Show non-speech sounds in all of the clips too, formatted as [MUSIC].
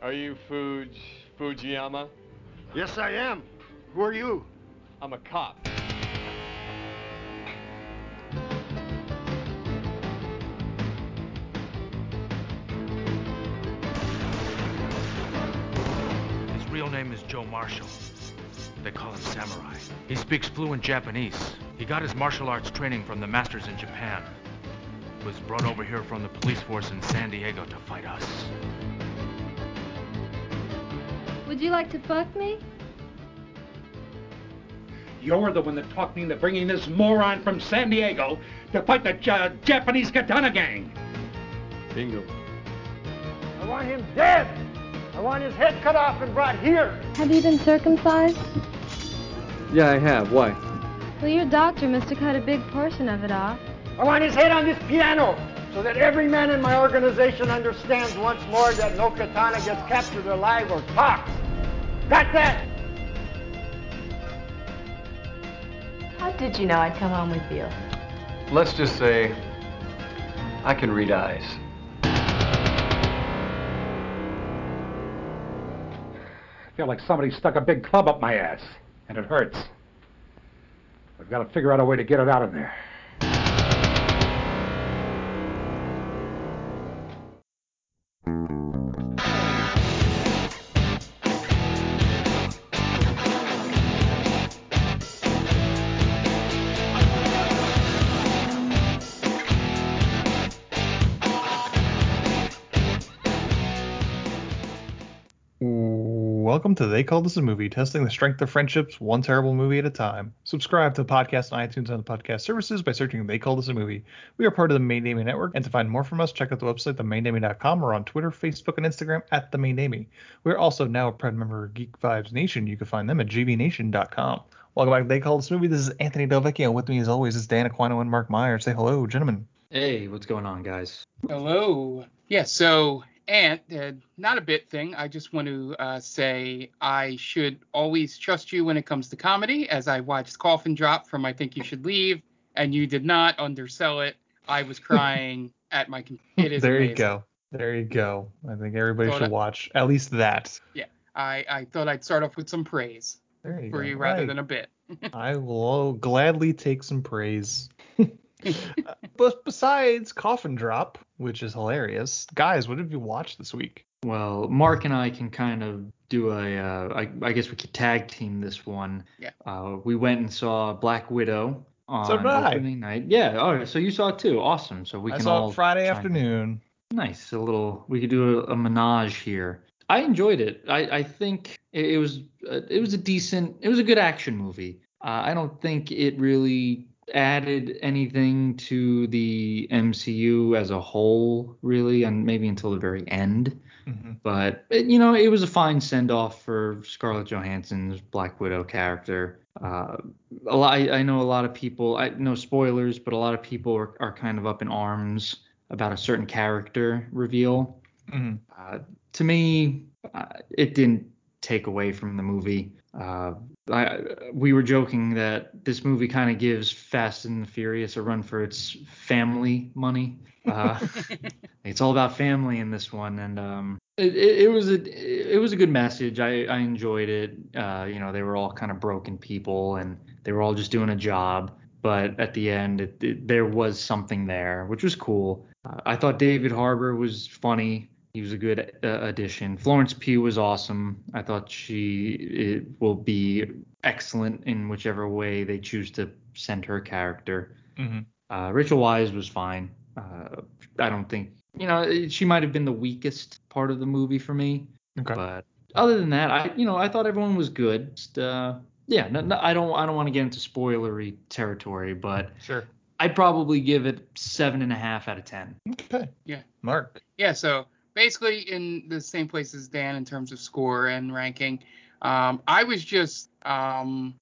Are you Fuj Fujiyama? Yes, I am. Who are you? I'm a cop. His real name is Joe Marshall. They call him Samurai. He speaks fluent Japanese. He got his martial arts training from the masters in Japan. Was brought over here from the police force in San Diego to fight us. Would you like to fuck me? You're the one that talked me into bringing this moron from San Diego to fight the Ja- Japanese katana gang. Bingo. I want him dead. I want his head cut off and brought here. Have you been circumcised? Yeah, I have. Why? Well, your doctor must have cut a big portion of it off. I want his head on this piano so that every man in my organization understands once more that no katana gets captured alive or talks. Got that? How did you know I'd come home with you? Let's just say I can read eyes. I feel like somebody stuck a big club up my ass, and it hurts. I've got to figure out a way to get it out of there. Welcome to They Call This a Movie, testing the strength of friendships one terrible movie at a time. Subscribe to the podcast on iTunes and the podcast services by searching They Call This a Movie. We are part of the Main Naming Network, and to find more from us, check out the website, themaindaming.com, or on Twitter, Facebook, and Instagram at The Main Naming. We're also now a proud member of Geek Vibes Nation. You can find them at gbnation.com. Welcome back to They Call This a Movie. This is Anthony Delvecchio. With me, as always, is Dan Aquino and Mark Meyer. Say hello, gentlemen. Hey, what's going on, guys? Hello. Yeah, so Ant, uh, not a bit thing. I just want to uh, say I should always trust you when it comes to comedy, as I watched Coffin Flop from I Think You Should Leave, and you did not undersell it. I was [LAUGHS] crying at my. com- It is there you go. There you go. I think everybody Thought should I- watch at least that. Yeah, I, I thought I'd start off with some praise you for go. you rather I- than a bit. [LAUGHS] I will gladly take some praise. [LAUGHS] [LAUGHS] but besides Coffin Flop, which is hilarious, guys, what have you watched this week? Well, Mark and I can kind of do a. Uh, I, I guess we could tag team this one. Yeah. Uh, we went and saw Black Widow on So did I. opening night. Yeah. Oh, so you saw it too. Awesome. So we I can saw all it Friday chime in. afternoon. Nice. A little. We could do a, a menage here. I enjoyed it. I, I think it, it was uh, it was a decent. It was a good action movie. Uh, I don't think it really added anything to the MCU as a whole, really, and maybe until the very end. Mhm. But it, you know, it was a fine send off for Scarlett Johansson's Black Widow character. Uh, a lot. I, I know a lot of people. I no spoilers, but a lot of people are, are kind of up in arms about a certain character reveal. Mhm. Uh, to me, uh, it didn't take away from the movie. Uh, I, we were joking that this movie kind of gives Fast and the Furious a run for its family money. Uh, [LAUGHS] it's all about family in this one, and um, it, it, it was a it was a good message. I, I enjoyed it. Uh, you know, they were all kind of broken people, and they were all just doing a job. But at the end, it, there was something there, which was cool. Uh, I thought David Harbour was funny. He was a good uh, addition. Florence Pugh was awesome. I thought she it will be excellent in whichever way they choose to send her character. Mhm. Uh, Rachel Weisz was fine. Uh, I don't think you know she might have been the weakest part of the movie for me. Okay. But other than that, I you know I thought everyone was good. Just, uh, yeah, no, no, I don't I don't want to get into spoilery territory, but Sure. I'd probably give it seven and a half out of ten. Okay. Yeah. Mark. Yeah, so basically in the same place as Dan in terms of score and ranking. Um, I was just um,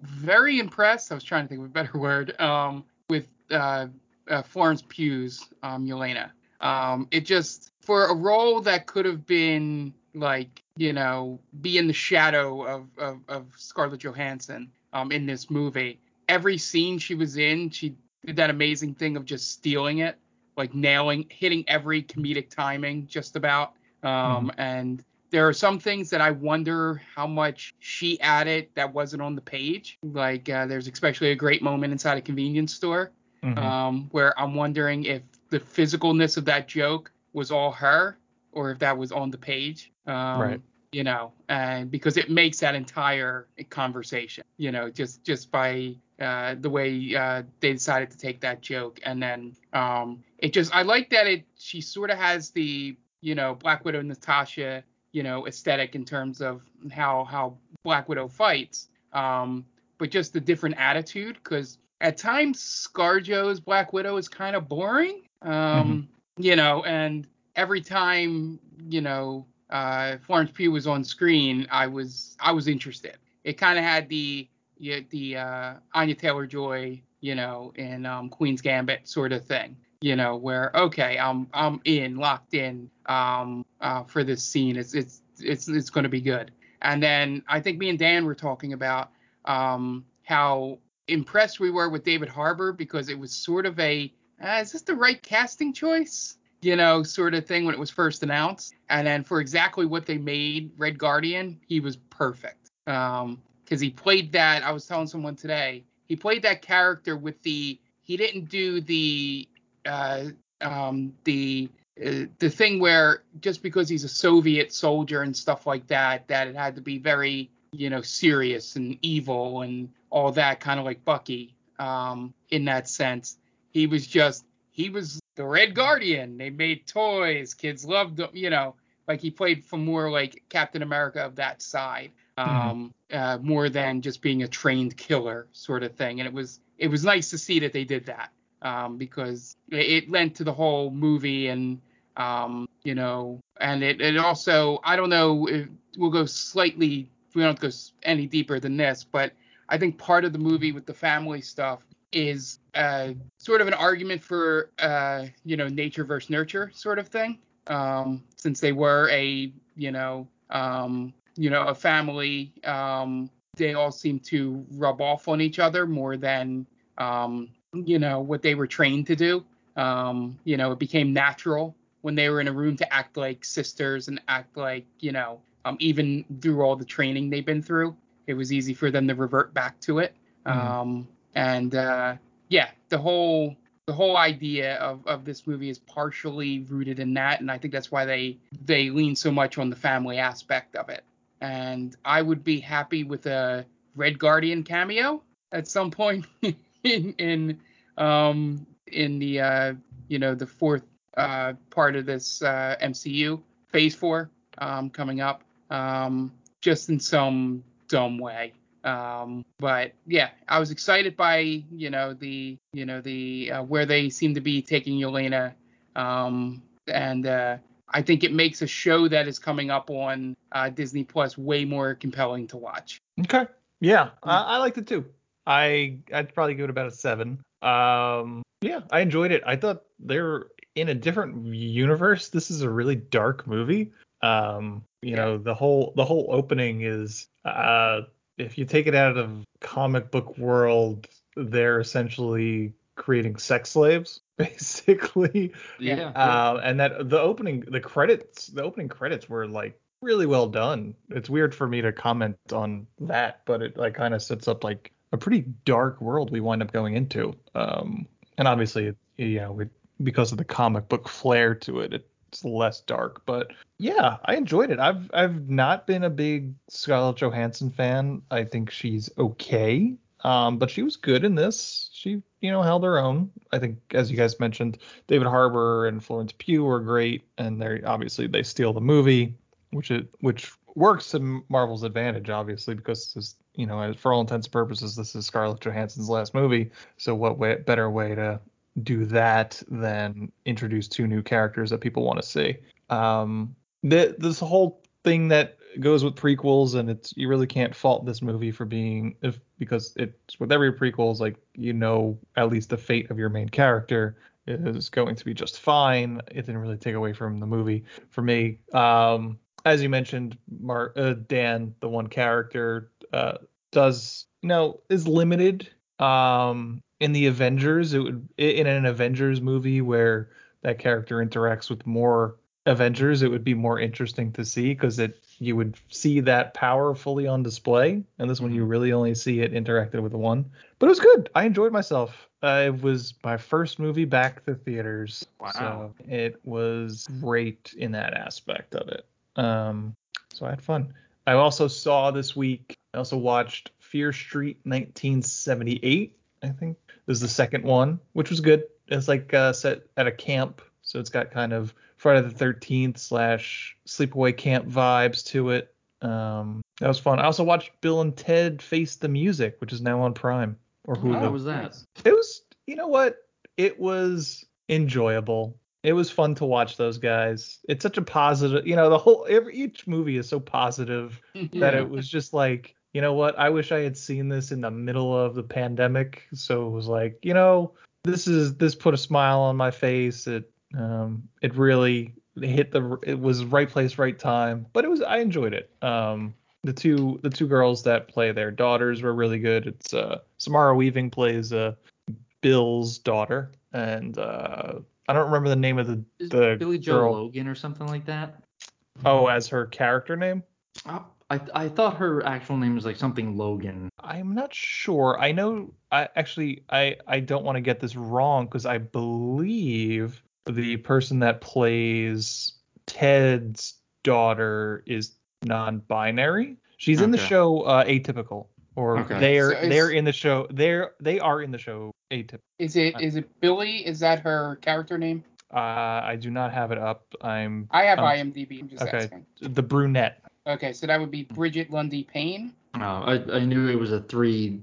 very impressed. I was trying to think of a better [LAUGHS] word um, with uh, uh, Florence Pugh's um, Yelena. Um, it just for a role that could have been like you know be in the shadow of of, of Scarlett Johansson um, in this movie. Every scene she was in, she did that amazing thing of just stealing it like nailing, hitting every comedic timing just about. Um, and there are some things that I wonder how much she added that wasn't on the page. Like uh, there's especially a great moment inside a convenience store Mhm. um, where I'm wondering if the physicalness of that joke was all her or if that was on the page. Um, Right. You know, and because it makes that entire conversation, you know, just just by uh, the way uh, they decided to take that joke, and then um, it just I like that it she sort of has the you know Black Widow Natasha you know aesthetic in terms of how how Black Widow fights, um, but just the different attitude because at times ScarJo's Black Widow is kind of boring, um, you know, and every time you know uh, Florence Pugh was on screen, I was I was interested. It kind of had the the uh, Anya Taylor Joy, you know, in um, Queen's Gambit sort of thing, you know, where okay, I'm I'm in, locked in um, uh, for this scene. It's it's it's it's going to be good. And then I think me and Dan were talking about um, how impressed we were with David Harbour because it was sort of a uh, is this the right casting choice? You know, sort of thing when it was first announced. And then for exactly what they made Red Guardian, he was perfect. Um, because he played that. I was telling someone today, he played that character with the. He didn't do the, uh, um, the uh, the thing where just because he's a Soviet soldier and stuff like that, that it had to be very, you know, serious and evil and all that, kind of like Bucky. Um, in that sense, he was just he was the Red Guardian. They made toys. Kids loved them, You know, like he played for more like Captain America of that side um, uh, more than just being a trained killer sort of thing. And it was it was nice to see that they did that um, because it, it lent to the whole movie and um, you know, and it, it also I don't know if we'll go slightly we don't go any deeper than this, but I think part of the movie with the family stuff is uh, sort of an argument for uh, you know nature versus nurture sort of thing. Um, since they were a you know um, you know a family, um, they all seem to rub off on each other more than um, you know what they were trained to do. Um, you know, it became natural when they were in a room to act like sisters and act like you know um, even through all the training they've been through, it was easy for them to revert back to it. Um, and uh, yeah, the whole the whole idea of, of this movie is partially rooted in that, and I think that's why they they lean so much on the family aspect of it. And I would be happy with a Red Guardian cameo at some point [LAUGHS] in in um in the uh you know the fourth uh part of this uh MCU phase four um coming up um just in some dumb way um but yeah i was excited by you know the you know the uh, where they seem to be taking yelena um and uh i think it makes a show that is coming up on uh disney plus way more compelling to watch Okay. Yeah, I, I liked it too. I I'd probably give it about a seven. Um, yeah, I enjoyed it. I thought they're in a different universe. This is a really dark movie. Um, you know, the whole the whole opening is uh if you take it out of comic book world, they're essentially creating sex slaves, [LAUGHS] basically. Yeah. Uh, and that the opening, the credits, the opening credits were like really well done. It's weird for me to comment on that, but it like kind of sets up like a pretty dark world we wind up going into. Um, and obviously, you know, because of the comic book flair to it, it's less dark. But yeah, I enjoyed it. I've I've not been a big Scarlett Johansson fan. I think she's okay. Um, but she was good in this. She, you know, held her own. I think, as you guys mentioned, David Harbour and Florence Pugh were great, and they obviously they steal the movie, which it which works to Marvel's advantage, obviously, because you know, for all intents and purposes, this is Scarlett Johansson's last movie. So what way, better way to do that than introduce two new characters that people want to see? Um, the, this whole thing that goes with prequels and it's you really can't fault this movie for being if because it's with every prequels like you know at least the fate of your main character is going to be just fine it didn't really take away from the movie for me um as you mentioned Mar- uh, dan the one character uh does you know is limited um in the avengers it would in an avengers movie where that character interacts with more Avengers, it would be more interesting to see because it you would see that power fully on display, and this one you really only see it interacted with one. But it was good. I enjoyed myself. Uh, it was my first movie back to theaters, Wow. so it was great in that aspect of it. Um, so I had fun. I also saw this week. I also watched Fear Street 1978. I think this is the second one, which was good. It's like uh, set at a camp, so it's got kind of Friday the 13th slash sleepaway camp vibes to it. Um, that was fun. I also watched Bill and Ted Face the Music, which is now on Prime or Hulu. How was that? It was, you know what? It was enjoyable. It was fun to watch those guys. It's such a positive, you know, the whole every each movie is so positive [LAUGHS] that it was just like, you know what? I wish I had seen this in the middle of the pandemic. So it was like, you know, this is this put a smile on my face. It um it really hit the it was right place, right time. But it was I enjoyed it. Um the two the two girls that play their daughters were really good. It's uh Samara Weaving plays uh Bill's daughter and uh I don't remember the name of the Is the Billy Joe girl. Logan or something like that? Oh, as her character name? Oh, I I thought her actual name was like something Logan. I'm not sure. I know. I actually, I I don't want to get this wrong because I believe the person that plays Ted's daughter is non-binary. She's in the show uh, Atypical, or Okay. they're So they're in the show. They're they are in the show Atypical. Is it is it Billy? Is that her character name? Uh, I do not have it up. I'm I have Um, IMDb. I'm just okay. asking. the brunette. Okay, so that would be Brigette Lundy Paine. Oh, I I knew it was a three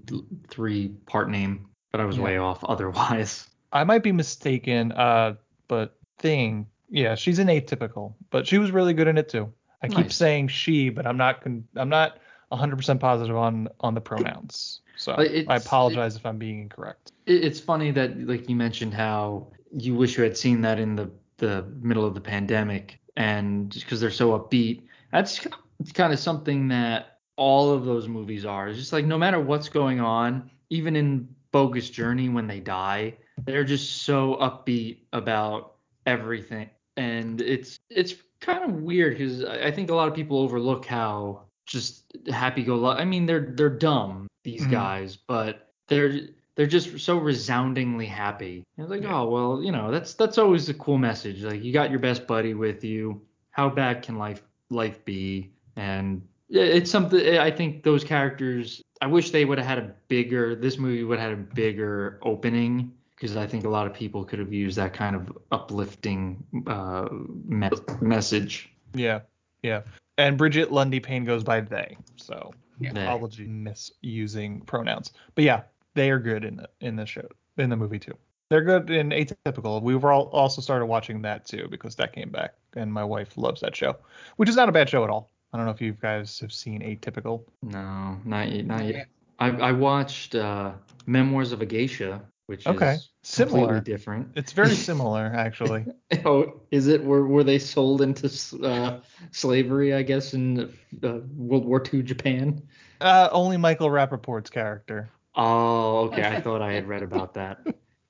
three part name, but I was Yeah. way off [LAUGHS] otherwise. I might be mistaken, uh, but thing, yeah, she's an atypical, but she was really good in it too. I keep saying she, but I'm not con- I'm not 100% positive on on the pronouns. So I apologize if I'm being incorrect. It, it's funny that like you mentioned how you wish you had seen that in the the middle of the pandemic, and because they're so upbeat, that's kind of something that all of those movies are. It's just like no matter what's going on, even in Bogus Journey when they die, they're just so upbeat about everything, and it's it's kind of weird because I think a lot of people overlook how just happy-go-lucky. I mean, they're they're dumb these Mhm. guys, but they're they're just so resoundingly happy. And it's like, oh well, you know, that's that's always a cool message. Like you got your best buddy with you. How bad can life life be? And it's something I think those characters. I wish they would have had a bigger. This movie would have had a bigger opening because I think a lot of people could have used that kind of uplifting uh, me- message. Yeah, yeah. And Brigette Lundy Paine goes by they, so Yeah. They. apology misusing pronouns. But yeah, they are good in the in the show in the movie too. They're good in Atypical. We were all also started watching that too because that came back, and my wife loves that show, which is not a bad show at all. I don't know if you guys have seen Atypical. No, not yet. Not yet. I, I watched uh, Memoirs of a Geisha, which Okay. is Similar. completely different. It's very [LAUGHS] similar, actually. [LAUGHS] oh, is it? Were were they sold into uh, slavery? I guess in uh, World War II Japan. Uh, only Michael Rapaport's character. Oh, okay. I thought I had read about that.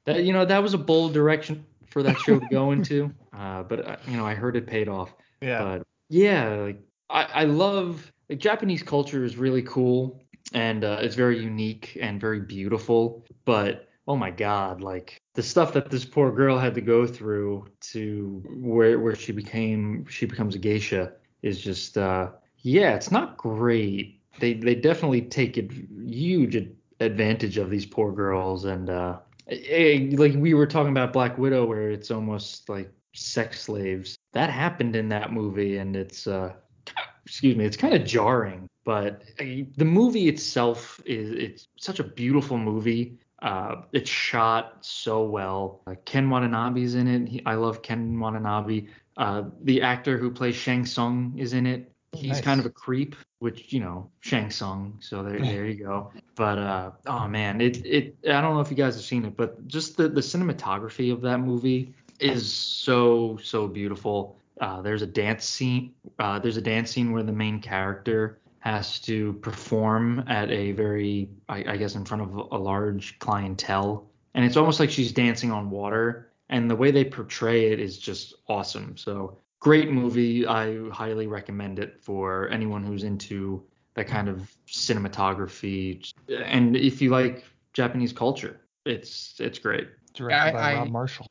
That you know that was a bold direction for that show to go into. [LAUGHS] Uh, but uh, you know I heard it paid off. Yeah. But yeah, like I, I love like Japanese culture is really cool and uh, it's very unique and very beautiful. But oh my god, like the stuff that this poor girl had to go through to where where she became she becomes a geisha is just uh yeah, it's not great. They they definitely take a huge advantage of these poor girls and uh eh, like we were talking about Black Widow where it's almost like sex slaves. That happened in that movie and it's uh excuse me, it's kind of jarring, but uh, the movie itself is it's such a beautiful movie. Uh, it's shot so well. Uh, Ken Watanabe's in it. He, I love Ken Watanabe. Uh, the actor who plays Shang Tsung is in it. He's Nice. kind of a creep, which you know Shang Tsung. So there, there you go. But uh, oh man, it it I don't know if you guys have seen it, but just the the cinematography of that movie is so so beautiful. Uh, there's a dance scene. Uh, there's a dance scene where the main character has to perform at a very, I, I guess, in front of a large clientele, and it's almost like she's dancing on water. And the way they portray it is just awesome. So great movie. I highly recommend it for anyone who's into that kind of cinematography. And if you like Japanese culture, it's it's great. Directed by I- Rob I- Marshall.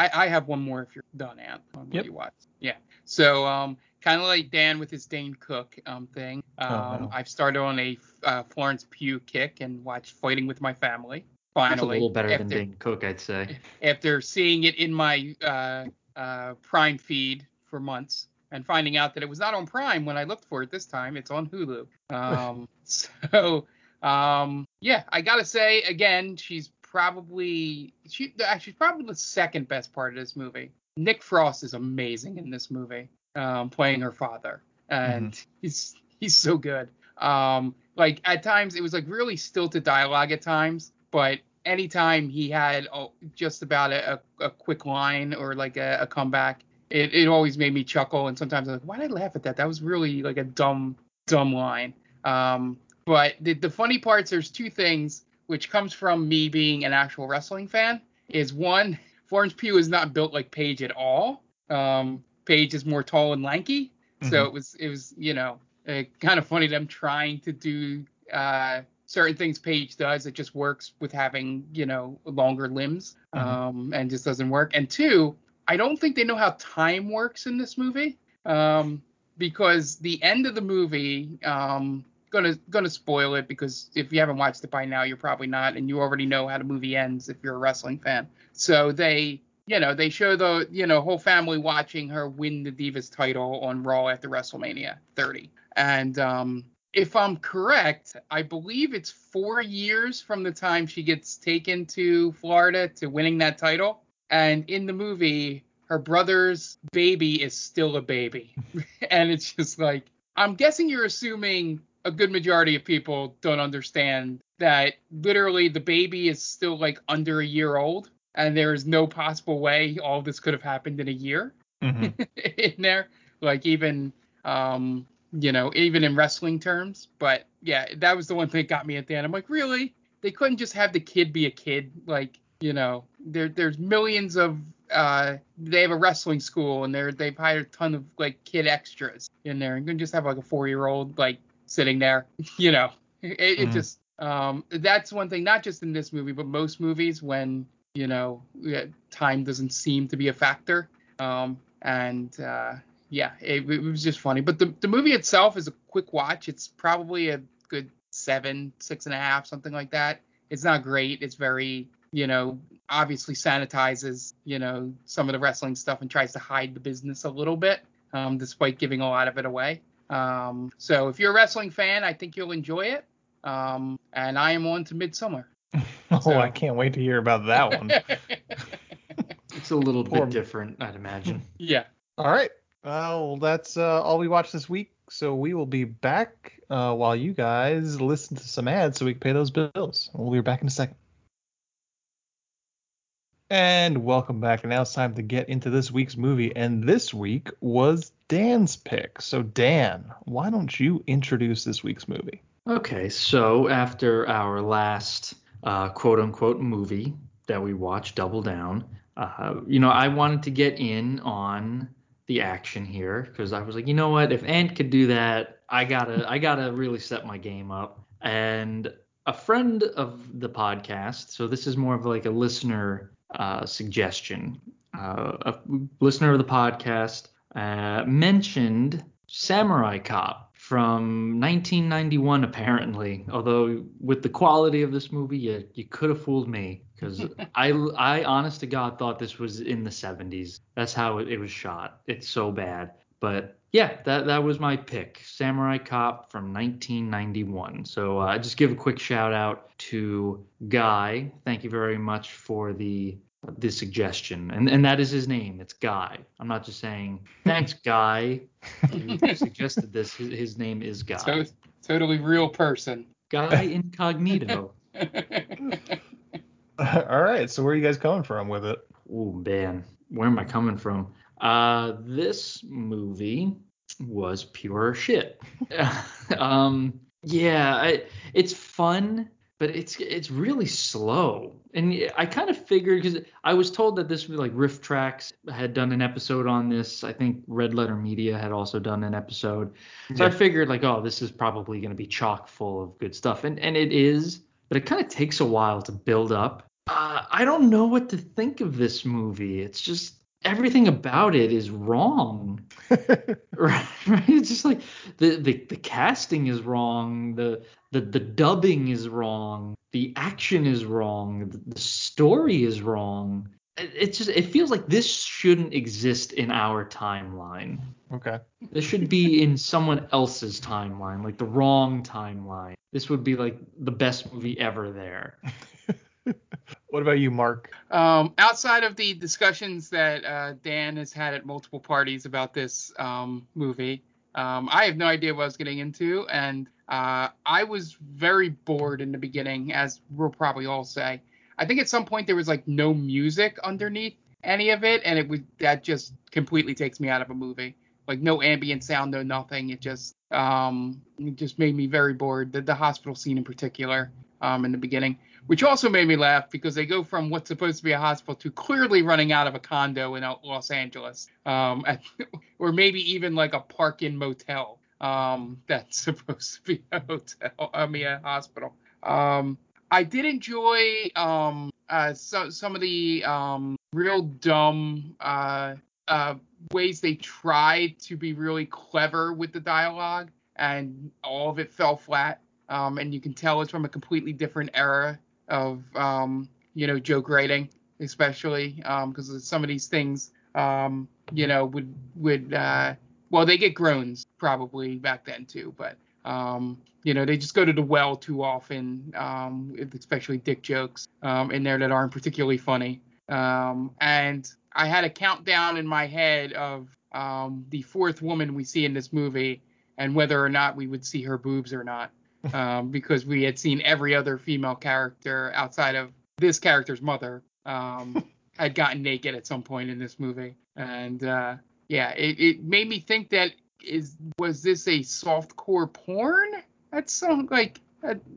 I, I have one more if you're done, Ant, on Yep. you watch. Yeah. So um, kind of like Dan with his Dane Cook um thing. Um, Oh, no. I've started on a uh, Florence Pugh kick and watched Fighting with My Family. Finally, That's a little better than after, Dane Cook, I'd say. [LAUGHS] after seeing it in my uh, uh, Prime feed for months and finding out that it was not on Prime when I looked for it this time. It's on Hulu. [LAUGHS] Um, so um, yeah, I gotta say again, she's probably she uh, she's probably the second best part of this movie. Nick Frost is amazing in this movie, um, playing her father, and he's he's so good. Um, like at times it was like really stilted dialogue at times, but anytime he had oh, just about a, a, a quick line or like a, a comeback, it, it always made me chuckle. And sometimes I'm like, why did I laugh at that? That was really like a dumb dumb line. Um, but the, the funny parts, there's two things which comes from me being an actual wrestling fan. Is one, Florence Pugh is not built like Paige at all. Um, Paige is more tall and lanky, so Mhm. it was it was you know uh, kind of funny them trying to do uh, certain things Paige does. It just works with having you know longer limbs, Mhm. um, and just doesn't work. And two, I don't think they know how time works in this movie. Um, because the end of the movie, um, gonna gonna spoil it because if you haven't watched it by now, you're probably not, and you already know how the movie ends if you're a wrestling fan. So they, you know, they show the you know whole family watching her win the Divas title on Raw after WrestleMania 30, and um, if I'm correct, I believe it's four years from the time she gets taken to Florida to winning that title. And in the movie, her brother's baby is still a baby. [LAUGHS] and it's just like, I'm guessing you're assuming a good majority of people don't understand that literally the baby is still like under a year old. And there is no possible way all this could have happened in a year Mhm. [LAUGHS] in there. Like even um, you know, even in wrestling terms. But yeah, that was the one thing that got me at the end. I'm like, really? They couldn't just have the kid be a kid? Like, you know, there there's millions of uh they have a wrestling school and they're they've hired a ton of like kid extras in there and couldn't just have like a four year old like sitting there, [LAUGHS] you know. It, it Mhm. just um that's one thing, not just in this movie, but most movies when, you know, time doesn't seem to be a factor. Um and uh yeah, it, it was just funny. But the, the movie itself is a quick watch. It's probably a good seven, six and a half, something like that. It's not great. It's very, you know, obviously sanitizes, you know, some of the wrestling stuff and tries to hide the business a little bit, um, despite giving a lot of it away. Um, so if you're a wrestling fan, I think you'll enjoy it. Um, and I am on to Midsommar. [LAUGHS] Oh, So- I can't wait to hear about that one. [LAUGHS] It's a little Poor- bit different, I'd imagine. [LAUGHS] yeah. All right. Well, that's uh, all we watched this week. So we will be back uh, while you guys listen to some ads so we can pay those bills. We'll be back in a second. And welcome back. And now it's time to get into this week's movie. And this week was Dan's pick. So, Dan, why don't you introduce this week's movie? Okay, so after our last uh, quote unquote movie that we watched, Double Down, uh, you know, I wanted to get in on the action here because I was like, you know what, if Ant could do that, I gotta, I gotta really set my game up. And a friend of the podcast, so this is more of like a listener uh, suggestion. Uh, a listener of the podcast uh, mentioned Samurai Cop from 1991 apparently. Although with the quality of this movie you, you could have fooled me because [LAUGHS] I, I honest to god thought this was in the 70s that's how it, it was shot. It's so bad. But yeah that, that was my pick. Samurai cop from 1991 so uh, just give a quick shout out to guy. Thank you very much for the the suggestion. And and that is his name. It's guy. I'm not just saying thanks [LAUGHS] guy. You suggested this. His, his name is guy. So totally real person. guy incognito. [LAUGHS] [LAUGHS] All right. So, where are you guys coming from with it? oh man. Where am i coming from? Uh this movie was pure shit. Um yeah I, it's fun but it's it's really slow. And I kind of figured because I was told that this like RiffTrax had done an episode on this. I think Red Letter Media had also done an episode. So I figured like, oh, this is probably going to be chock full of good stuff, and and it is. But it kind of takes a while to build up. Uh, I don't know what to think of this movie. It's just everything about it is wrong. right, [LAUGHS] [LAUGHS] right. It's just like the, the the casting is wrong. The the the dubbing is wrong. The action is wrong. The, the story is wrong. It, it's just it feels like this shouldn't exist in our timeline. Okay. This should be in someone else's timeline, like the wrong timeline. This would be like the best movie ever there. [LAUGHS] What about you, Mark? Um, outside of the discussions that uh, Dan has had at multiple parties about this um, movie, um, I have no idea what I was getting into, and uh, I was very bored in the beginning, as we'll probably all say. I think at some point there was like no music underneath any of it, and it would that just completely takes me out of a movie. Like no ambient sound, no nothing. It just um, it just made me very bored. The, the hospital scene in particular, um, in the beginning which also made me laugh because they go from what's supposed to be a hospital to clearly running out of a condo in Los Angeles, um, at, [LAUGHS] or maybe even like a park-in motel um, [LAUGHS] that's supposed to be a hotel, I mean a hospital. Um, I did enjoy um, uh, so, some of the um, real dumb uh, uh, ways they tried to be really clever with the dialogue, and all of it fell flat. Um, and you can tell it's from a completely different era of um, you know joke writing, especially because some of these things um, you know would would uh, well they get groans probably back then too, but um, you know they just go to the well too often, um, especially dick jokes um, in there that aren't particularly funny. Um, and I had a countdown in my head of um, the fourth woman we see in this movie and whether or not we would see her boobs or not [LAUGHS] um, because we had seen every other female character outside of this character's mother um, [LAUGHS] had gotten naked at some point in this movie, and uh, yeah, it, it made me think that is was this a soft core porn? That's some like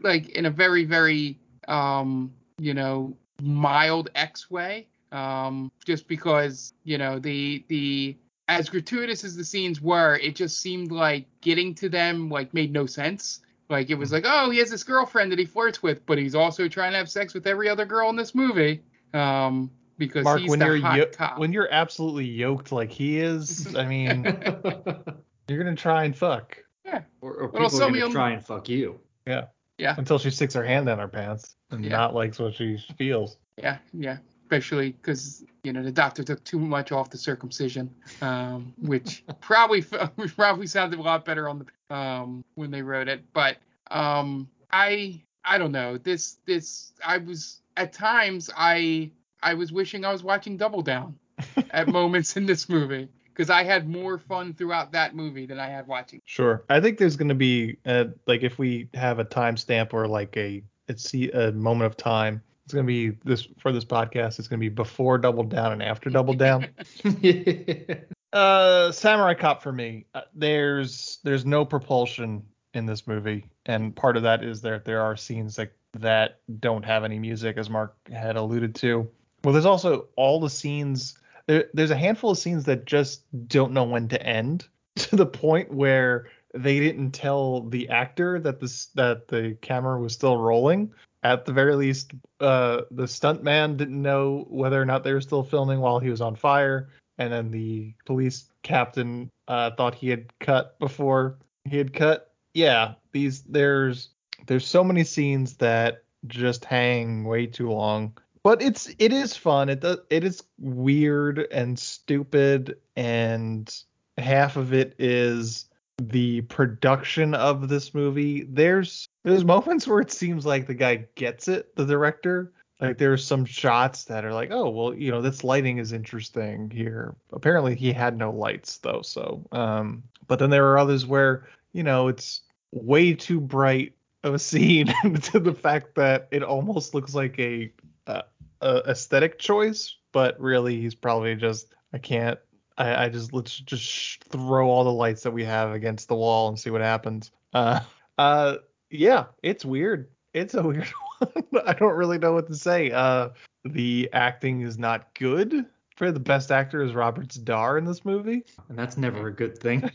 like in a very very um, you know mild X way, um, just because you know the the as gratuitous as the scenes were, it just seemed like getting to them like made no sense. Like it was like, oh, he has this girlfriend that he flirts with, but he's also trying to have sex with every other girl in this movie. Um, because Mark, he's when the you're hot yo- cop. when you're absolutely yoked like he is, I mean, [LAUGHS] you're gonna try and fuck. yeah, Or, or But also people are gonna try and fuck you. Yeah. Yeah. Until she sticks her hand down her pants and Yeah. not likes what she feels. yeah, yeah. Especially because you know the doctor took too much off the circumcision, um, which [LAUGHS] probably [LAUGHS] which probably sounded a lot better on the um, when they wrote it. But um, I I don't know this this I was at times I I was wishing I was watching Double Down [LAUGHS] at moments in this movie because I had more fun throughout that movie than I had watching. Sure. I think there's gonna be uh like if we have a timestamp or like a it's a moment of time. It's gonna be this for this podcast. It's gonna be before Double Down and after Double Down. [LAUGHS] [LAUGHS] Uh, Samurai Cop for me. Uh, there's there's no propulsion in this movie, and part of that is that there are scenes that that don't have any music, as Mark had alluded to. Well, there's also all the scenes. There, there's a handful of scenes that just don't know when to end, [LAUGHS] to the point where they didn't tell the actor that this that the camera was still rolling. At the very least, uh, the stuntman didn't know whether or not they were still filming while he was on fire and then the police captain uh, thought he had cut before he had cut. Yeah, these there's there's so many scenes that just hang way too long. But it's it is fun. It does it is weird and stupid and half of it is the production of this movie. There's there's moments where it seems like the guy gets it, the director, like there's some shots that are like, oh well, you know, this lighting is interesting here. Apparently he had no lights though, so um but then there are others where, you know, it's way too bright of a [LAUGHS] scene to the fact that it almost looks like a, uh, a aesthetic choice, but really he's probably just I can't I, I just let's just throw all the lights that we have against the wall and see what happens. Uh [LAUGHS] uh yeah, it's weird. It's a [LAUGHS] weird one. I don't really know what to say. Uh, the acting is not good. For the best actor is Robert Z'Dar in this movie. And that's never a good thing.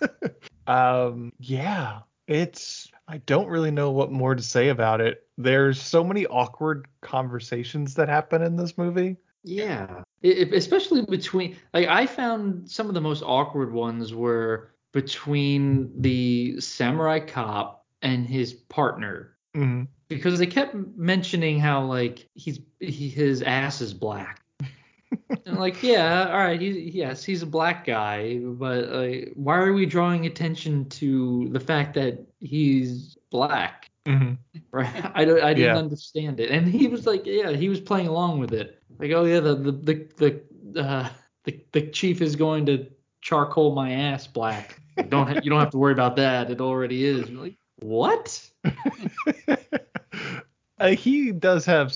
[LAUGHS] um, yeah, it's. I don't really know what more to say about it. There's so many awkward conversations that happen in this movie. Yeah, it, especially between like I found some of the most awkward ones were between the samurai cop and his partner mm-hmm. because they kept mentioning how like he's he, his ass is black. And like yeah, all right, he, yes, he's a black guy, but like, why are we drawing attention to the fact that he's black? Mm-hmm. Right? I don't, I didn't Yeah. understand it, and he was like, yeah, he was playing along with it. Like, oh yeah, the the the the uh, the, the chief is going to charcoal my ass black. Like, don't ha- you don't have to worry about that. It already is. Like, what? [LAUGHS] Uh, he does have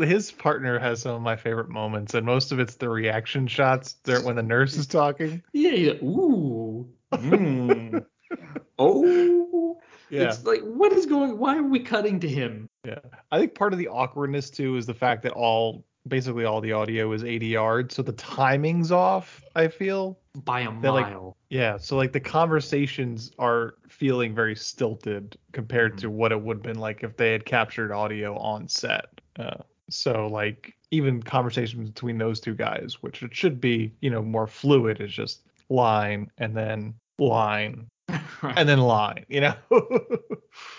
his partner has some of my favorite moments, and most of it's the reaction shots there when the nurse is talking. Yeah. yeah. Ooh. Mm. [LAUGHS] oh. Yeah. It's like, what is going? Why are we cutting to him? Yeah, I think part of the awkwardness too is the fact that all basically all the audio is ADR'd, so the timing's off. I feel. By a They're like- mile. Yeah, so like the conversations are feeling very stilted compared to what it would have been like if they had captured audio on set. Uh, so like even conversations between those two guys, which it should be, you know, more fluid, is just line and then line Right. [LAUGHS] and then line, you know. [LAUGHS]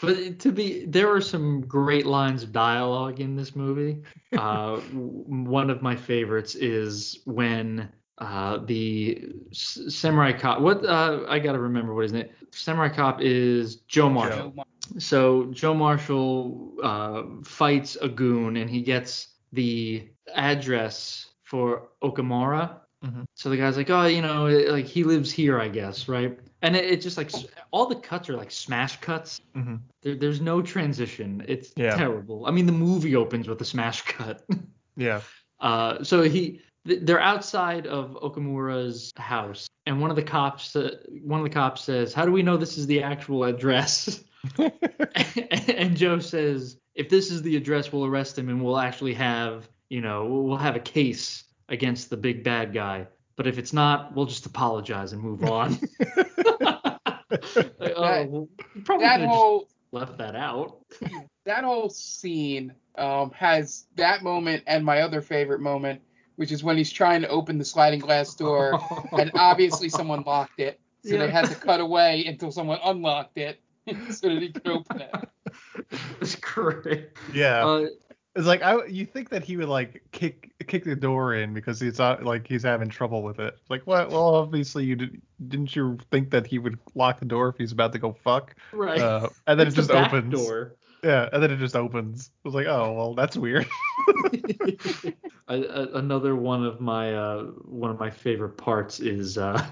But to be, there are some great lines of dialogue in this movie. [LAUGHS] Uh, one of my favorites is when uh, the s- samurai cop. What uh, I gotta remember what his name. Samurai cop is Joe Marshall. Joe Mar- So Joe Marshall uh, fights a goon and he gets the address for Okamura. Mhm. So the guy's like, oh, you know, like he lives here, I guess, right? And it, it just like all the cuts are like smash cuts. Mhm. There, there's no transition. It's Yeah. terrible. I mean, the movie opens with a smash cut. [LAUGHS] yeah. Uh, so he, they're outside of Okamura's house, and one of the cops, uh, one of the cops says, "How do we know this is the actual address?" [LAUGHS] [LAUGHS] and Joe says, "If this is the address, we'll arrest him, and we'll actually have, you know, we'll we'll have a case against the big bad guy. But if it's not, we'll just apologize and move on." [LAUGHS] Like, oh, That- probably that could've whole just left that out. [LAUGHS] that whole scene um, has that moment and my other favorite moment, which is when he's trying to open the sliding glass door, and obviously someone locked it, so they had to cut away until someone unlocked it [LAUGHS] so that he could open it. It's great. Yeah. Uh, It's like I you think that he would like kick kick the door in because he's not like he's having trouble with it. Like what? Well, obviously you did, didn't you think that he would lock the door if he's about to go fuck? right. Uh, and then It's it the just back opens. Door. Yeah, and then it just opens. I was like, oh well, that's weird. [LAUGHS] I, I, another one of my uh, one of my favorite parts is uh,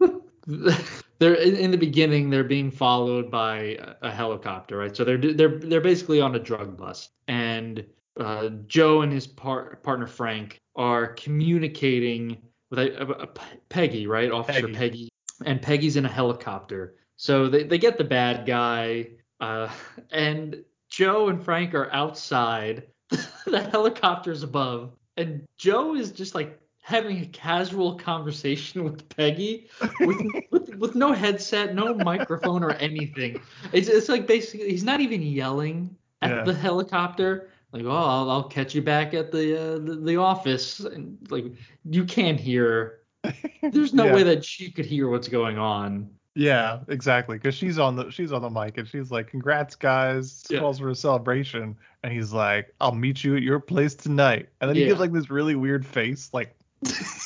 [LAUGHS] [LAUGHS] they're in, the beginning they're being followed by a, a helicopter, right? So they're they're they're basically on a drug bust, and uh, Joe and his par- partner Frank are communicating with a, a- a Peggy, right? Officer Peggy. Peggy, and Peggy's in a helicopter. So they, they get the bad guy, uh, [LAUGHS] and Joe and Frank are outside. [LAUGHS] the helicopter's above, and Joe is just like having a casual conversation with Peggy with with, with no headset, no [LAUGHS] microphone or anything. It's it's like basically he's not even yelling at Yeah. the helicopter. Like, oh, I'll, I'll catch you back at the, uh, the the office. And like, you can't hear. [LAUGHS] There's no Yeah. way that she could hear what's going on. yeah, exactly. Because she's on the she's on the mic and she's like, "Congrats, guys! Yeah. Calls for a celebration." And he's like, "I'll meet you at your place tonight." And then he Yeah. gives like this really weird face, like,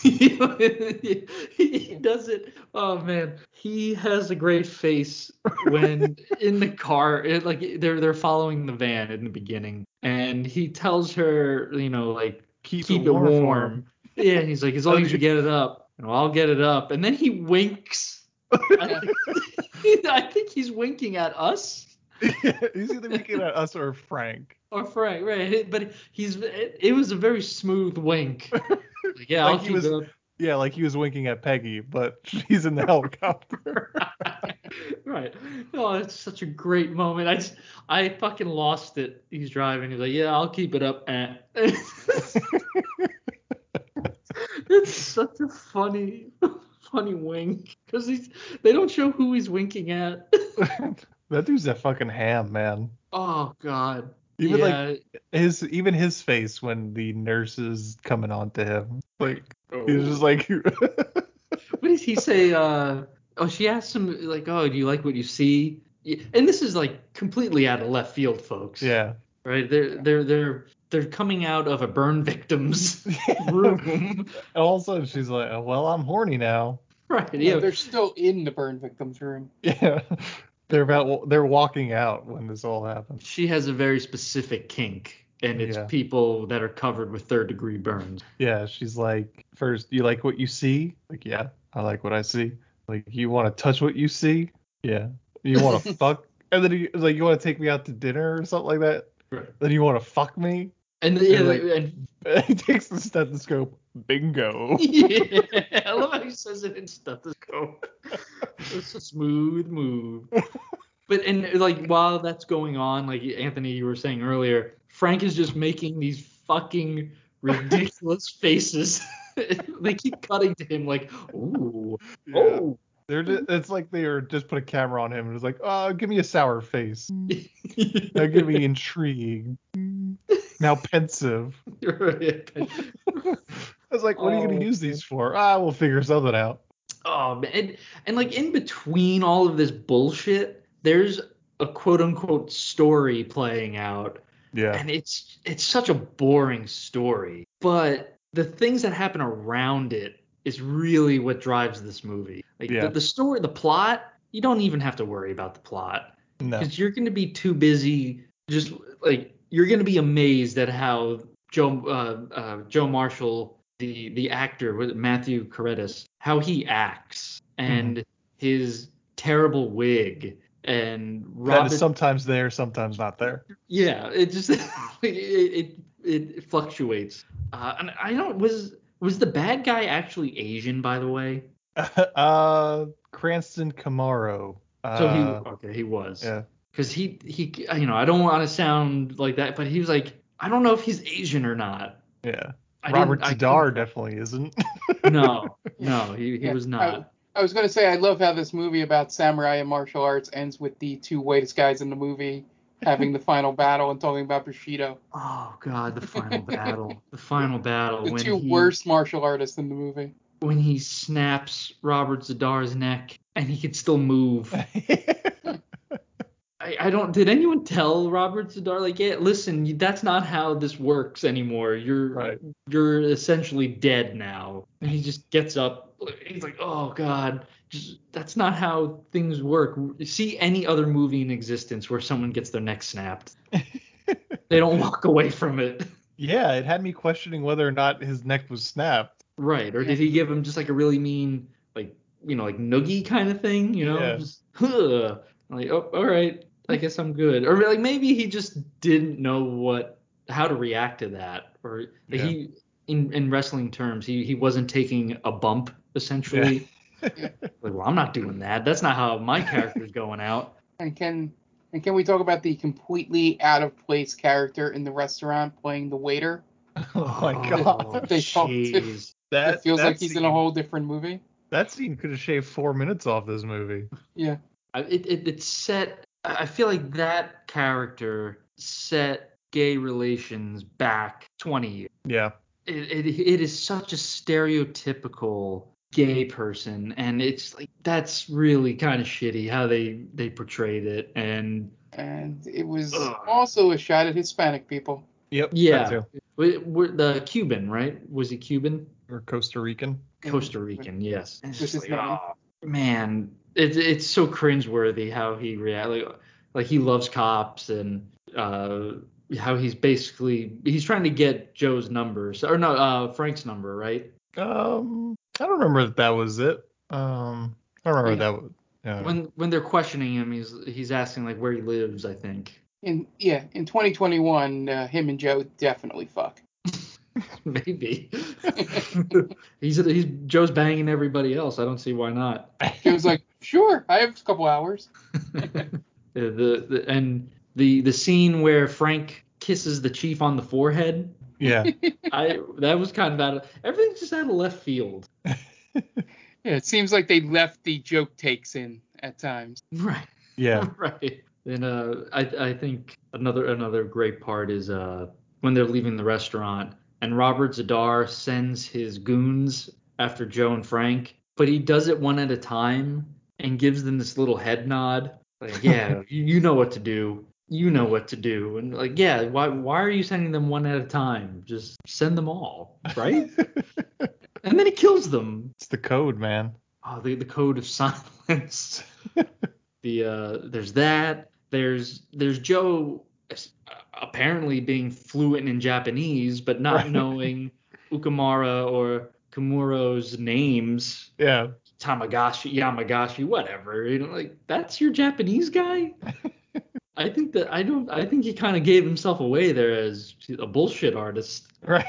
he, does it. Oh man, he has a great face when [LAUGHS] in the car. It, like they're they're following the van in the beginning, and he tells her, you know, like "Keep, keep it warm." warm. Yeah, and he's like, as long as you get it up, and I'll get it up. And then he winks. I [LAUGHS] think, [LAUGHS] I think he's winking at us he's either winking at us or Frank. or Frank, right? But he's it, it was a very smooth wink. Like, yeah, Like he was- up. Yeah, like he was winking at Peggy, but [LAUGHS] she's in the helicopter. [LAUGHS] right. Oh, it's such a great moment. I just, I fucking lost it. He's driving. He's like, yeah, I'll keep it up. Eh. [LAUGHS] it's such a funny, funny wink because he's. They don't show who he's winking at. that dude's a fucking ham, man. oh God. Even yeah. like his even his face when the nurse is coming on to him. Like he's just like [LAUGHS] what does he say? Uh, oh, she asked him like, "Oh, do you like what you see?" And this is like completely out of left field, folks. Yeah. Right? They're they're they're they're coming out of a burn victim's [LAUGHS] room. And all of a sudden she's like, oh, well, I'm horny now. Right. Yeah, Yeah. they're still in the burn victim's room. Yeah. They're about they're walking out when this all happens. She has a very specific kink, and it's Yeah. people that are covered with third degree burns. Yeah, she's like, first, you like what you see? Like, yeah, I like what I see. Like, you want to touch what you see? Yeah. You want to [LAUGHS] fuck? And then he like, you want to take me out to dinner or something like that? Right. Then you want to fuck me? And yeah, And, like- and [LAUGHS] he takes the stethoscope. Bingo. [LAUGHS] yeah, I love how he says it in stethoscope. It's a smooth move. But and like while that's going on, like Anthony, you were saying earlier, Frank is just making these fucking ridiculous [LAUGHS] faces. [LAUGHS] they keep cutting to him like, ooh, Yeah. oh. They're just, it's like they are just put a camera on him and it's like, oh, give me a sour face. [LAUGHS] Now give me intrigue. Now pensive. I was like, what are you Oh, gonna use these for? Ah, we'll figure something out. Oh man, and, and like in between all of this bullshit, there's a quote unquote story playing out, Yeah. and it's it's such a boring story. But the things that happen around it is really what drives this movie. Like Yeah. the, the story, the plot, you don't even have to worry about the plot No. because you're going to be too busy. Just like you're going to be amazed at how Joe uh, uh, Joe Marshall, the the actor Matthew Karedas, how he acts and his terrible wig and That Robin. is sometimes there, sometimes not there. Yeah, it just [LAUGHS] it it, it fluctuates. Uh, and I don't was was the bad guy actually Asian by the way? [LAUGHS] uh, Cranston Komuro. Uh, So he okay he was. Yeah. Because he he you know I don't want to sound like that, but he was like I don't know if he's Asian or not. Yeah. I Robert didn't- Z'Dar definitely isn't. [LAUGHS] No, no, [LAUGHS] he, he Yeah, was I- not. I was gonna say I love how this movie about samurai and martial arts ends with the two whitest guys in the movie having the [LAUGHS] final battle and talking about Bushido. Oh god, the final battle, the final battle The when two he, worst martial artists in the movie. when he snaps Robert Z'Dar's neck and he can still move. I, I don't. Did anyone tell Robert Z'Dar like, yeah, listen, that's not how this works anymore. You're Right. you're essentially dead now. And he just gets up. He's like, oh god, just that's not how things work. See any other movie in existence where someone gets their neck snapped? [LAUGHS] they don't walk away from it. yeah, it had me questioning whether or not his neck was snapped. Right. Or did he give him just like a really mean, like, you know, like noogie kind of thing, you know? Yeah. Just, huh. Like, oh, all right. I guess I'm good. Or like maybe he just didn't know what, how to react to that. Or like, Yeah. he, in, in wrestling terms, he, he wasn't taking a bump, essentially. [LAUGHS] Like, well, I'm not doing that. That's not how my character's going out. And can and can we talk about the completely out of place character in the restaurant playing the waiter? [LAUGHS] Oh my oh, god. They talked to- [LAUGHS] That it feels that like he's in a whole different movie. That scene could have shaved four minutes off this movie. Yeah. I- it, it it's set I I feel like that character set gay relations back 20 years. Yeah. It, it, it is such a stereotypical gay person and it's like that's really kind of shitty how they they portrayed it and And it was Ugh. also a shot at Hispanic people. Yep. yeah too. we- we're, the Cuban right was he Cuban Or Costa Rican. Costa Rican yes Which just is like, oh, man it, it's so cringeworthy how he react like, like he loves cops and uh how he's basically he's trying to get Joe's numbers or no uh Frank's number right Um, I don't remember if that was it. Um, I don't remember if that was. Yeah. when when they're questioning him he's he's asking like where he lives I think In yeah, in 2021, uh, him and Joe definitely fuck. [LAUGHS] Maybe. [LAUGHS] he's he's Joe's banging everybody else. I don't see why not. He was like, sure, I have a couple hours. [LAUGHS] the, the, the and the the scene where Frank kisses the chief on the forehead. Yeah. I that was kind of out of everything's just out of left field. Yeah, it seems like they left the joke takes in at times. Right. Yeah. right. And uh, I I think another another great part is uh when they're leaving the restaurant and Robert Z'Dar sends his goons after Joe and Frank, but he does it one at a time and gives them this little head nod, like yeah, [LAUGHS] you, know what to do. You know what to do, and like, yeah, why why are you sending them one at a time? Just send them all, right? [LAUGHS] and then he kills them. It's the code, man. Oh, the the code of [LAUGHS] silence. the uh, there's that. There's there's Joe apparently being fluent in Japanese, but not Right. knowing Okamura or Komuro's names. Yeah. Tamagashi, Yamagashi, whatever. You know, like that's your Japanese guy. [LAUGHS] I think that I don't. I think he kind of gave himself away there as a bullshit artist. Right.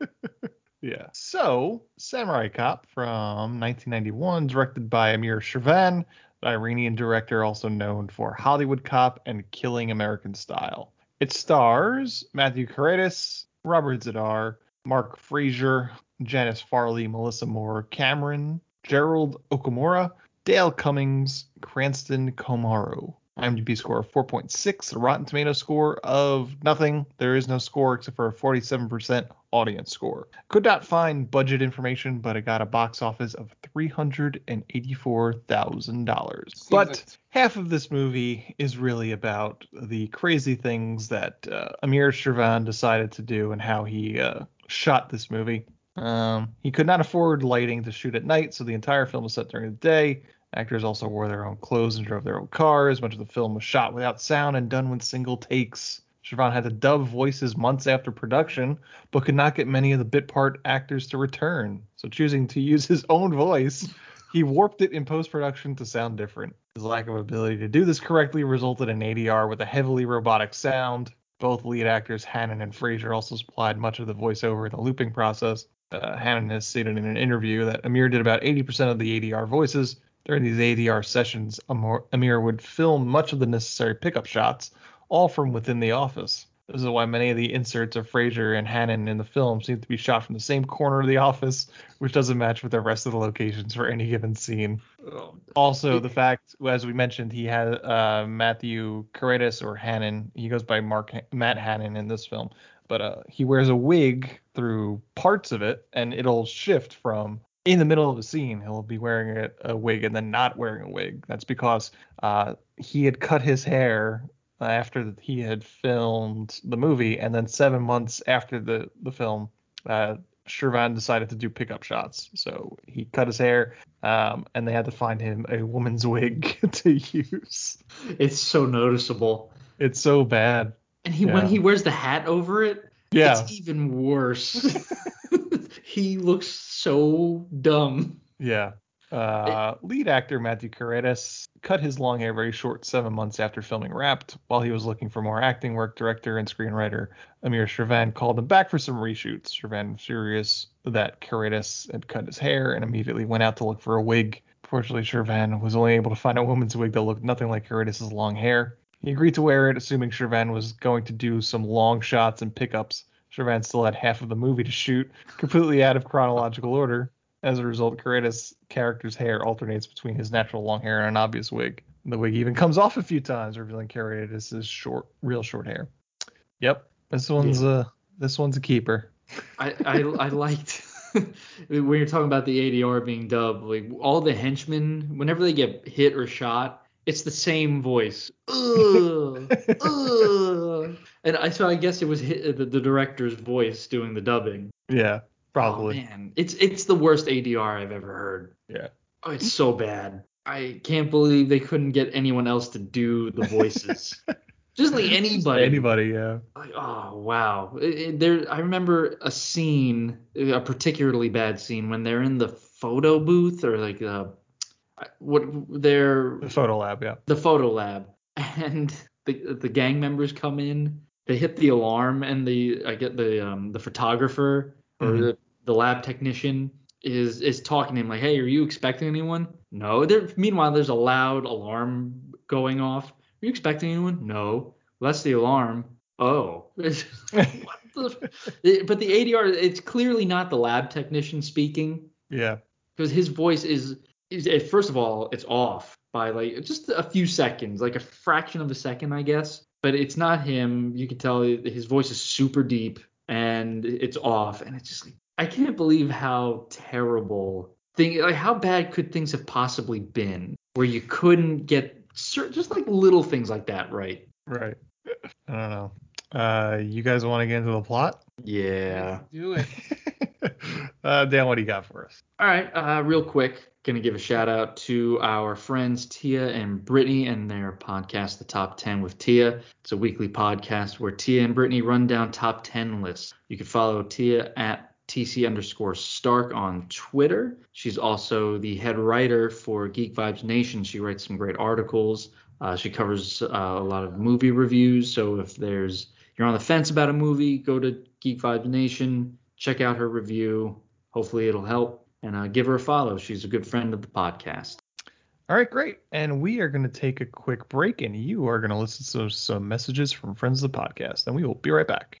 [LAUGHS] yeah. So, Samurai Cop from 1991, directed by Amir Shervan, an Iranian director also known for Hollywood Cop and Killing American Style. It stars Matthew Karedas, Robert Z'Dar, Mark Frazer, Janice Farley, Melissa Moore, Cameron, Gerald Okamura, Dale Cummings, Cranston Komuro. IMDb score of 4.6, a Rotten Tomato score of nothing. There is no score except for a 47% audience score. Could not find budget information, but it got a box office of $384,000. But like- half of this movie is really about the crazy things that uh, Amir Shervan decided to do and how he uh, shot this movie. Um, he could not afford lighting to shoot at night, so the entire film was set during the day. Actors also wore their own clothes and drove their own cars. Much of the film was shot without sound and done with single takes. Shervan had to dub voices months after production, but could not get many of the bit part actors to return. So choosing to use his own voice, he warped it in post production to sound different. His lack of ability to do this correctly resulted in ADR with a heavily robotic sound. Both lead actors, Hannon and Frazer, also supplied much of the voiceover in the looping process. Uh, Hannon has stated in an interview that Amir did about 80% of the ADR voices. During these ADR sessions, Amir would film much of the necessary pickup shots, all from within the office. This is why many of the inserts of Frazer and Hannon in the film seem to be shot from the same corner of the office, which doesn't match with the rest of the locations for any given scene. Also, the fact, as we mentioned, he had uh, Matthew Karedas or Hannon. He goes by Mark Matt Hannon in this film, but uh, he wears a wig through parts of it, and it'll shift from in the middle of a scene. He'll be wearing a, a wig and then not wearing a wig. That's because uh, he had cut his hair after he had filmed the movie, and then seven months after the the film, uh, Shervan decided to do pickup shots. So he cut his hair, um, and they had to find him a woman's wig [LAUGHS] to use. It's so noticeable. It's so bad. And he Yeah. when he wears the hat over it, Yeah. it's even worse. [LAUGHS] he looks so dumb. Yeah. Uh, lead actor Matthew Karedas cut his long hair very short seven months after filming Wrapped. While he was looking for more acting work, director and screenwriter Amir Shervan called him back for some reshoots. Shervan was furious that Karedas had cut his hair and immediately went out to look for a wig. Fortunately, Shervan was only able to find a woman's wig that looked nothing like Karedas' long hair. He agreed to wear it, assuming Shervan was going to do some long shots and pickups. Shervan still had half of the movie to shoot, completely out of chronological order. As a result, Karedas' character's hair alternates between his natural long hair and an obvious wig. The wig even comes off a few times, revealing Karedas' short, real short hair. Yep, this one's a this one's a keeper. [LAUGHS] I I, I liked [LAUGHS] when you're talking about the ADR being dubbed, like all the henchmen, whenever they get hit or shot, it's the same voice. [LAUGHS] Ugh, ugh. And I so I guess it was hit, the, the director's voice doing the dubbing. Yeah, probably. Oh, man, it's it's the worst ADR I've ever heard. Yeah. Oh, it's so bad. I can't believe they couldn't get anyone else to do the voices. [LAUGHS] Just like anybody. Anybody, yeah. Like, oh wow. It- it- there, I remember a scene, a particularly bad scene when they're in the photo booth or like the what they're The photo lab, yeah. the photo lab, and the the gang members come in they hit the alarm and the I get the um the photographer or Mhm. the, the lab technician is is talking to him like, hey, are you expecting anyone? No. There. Meanwhile, there's a loud alarm going off. Are you expecting anyone? No. Well, that's the alarm. Oh. [LAUGHS] the, but the ADR, it's clearly not the lab technician speaking Yeah. because his voice is is first of all it's off by like just a few seconds, like a fraction of a second, I guess. But it's not him. You can tell his voice is super deep and it's off, and it's just like I can't believe how terrible thing like how bad could things have possibly been where you couldn't get cer- just like little things like that right. Right. I don't know. Uh, you guys want to get into the plot? Yeah. Do it. [LAUGHS] uh, Dan, what do you got for us? All right, uh, real quick, gonna give a shout out to our friends Tia and Brittany and their podcast, The Top 10 with Tia. It's a weekly podcast where Tia and Brittany run down top 10 lists. You can follow Tia at TC underscore Stark on Twitter. She's also the head writer for Geek Vibes Nation. She writes some great articles. Uh, she covers uh, a lot of movie reviews. So if there's you're on the fence about a movie, go to Geek Vibes Nation, check out her review. Hopefully it'll help and uh, give her a follow. She's a good friend of the podcast. All right, great. And we are going to take a quick break, and you are going to listen to some messages from friends of the podcast, and we will be right back.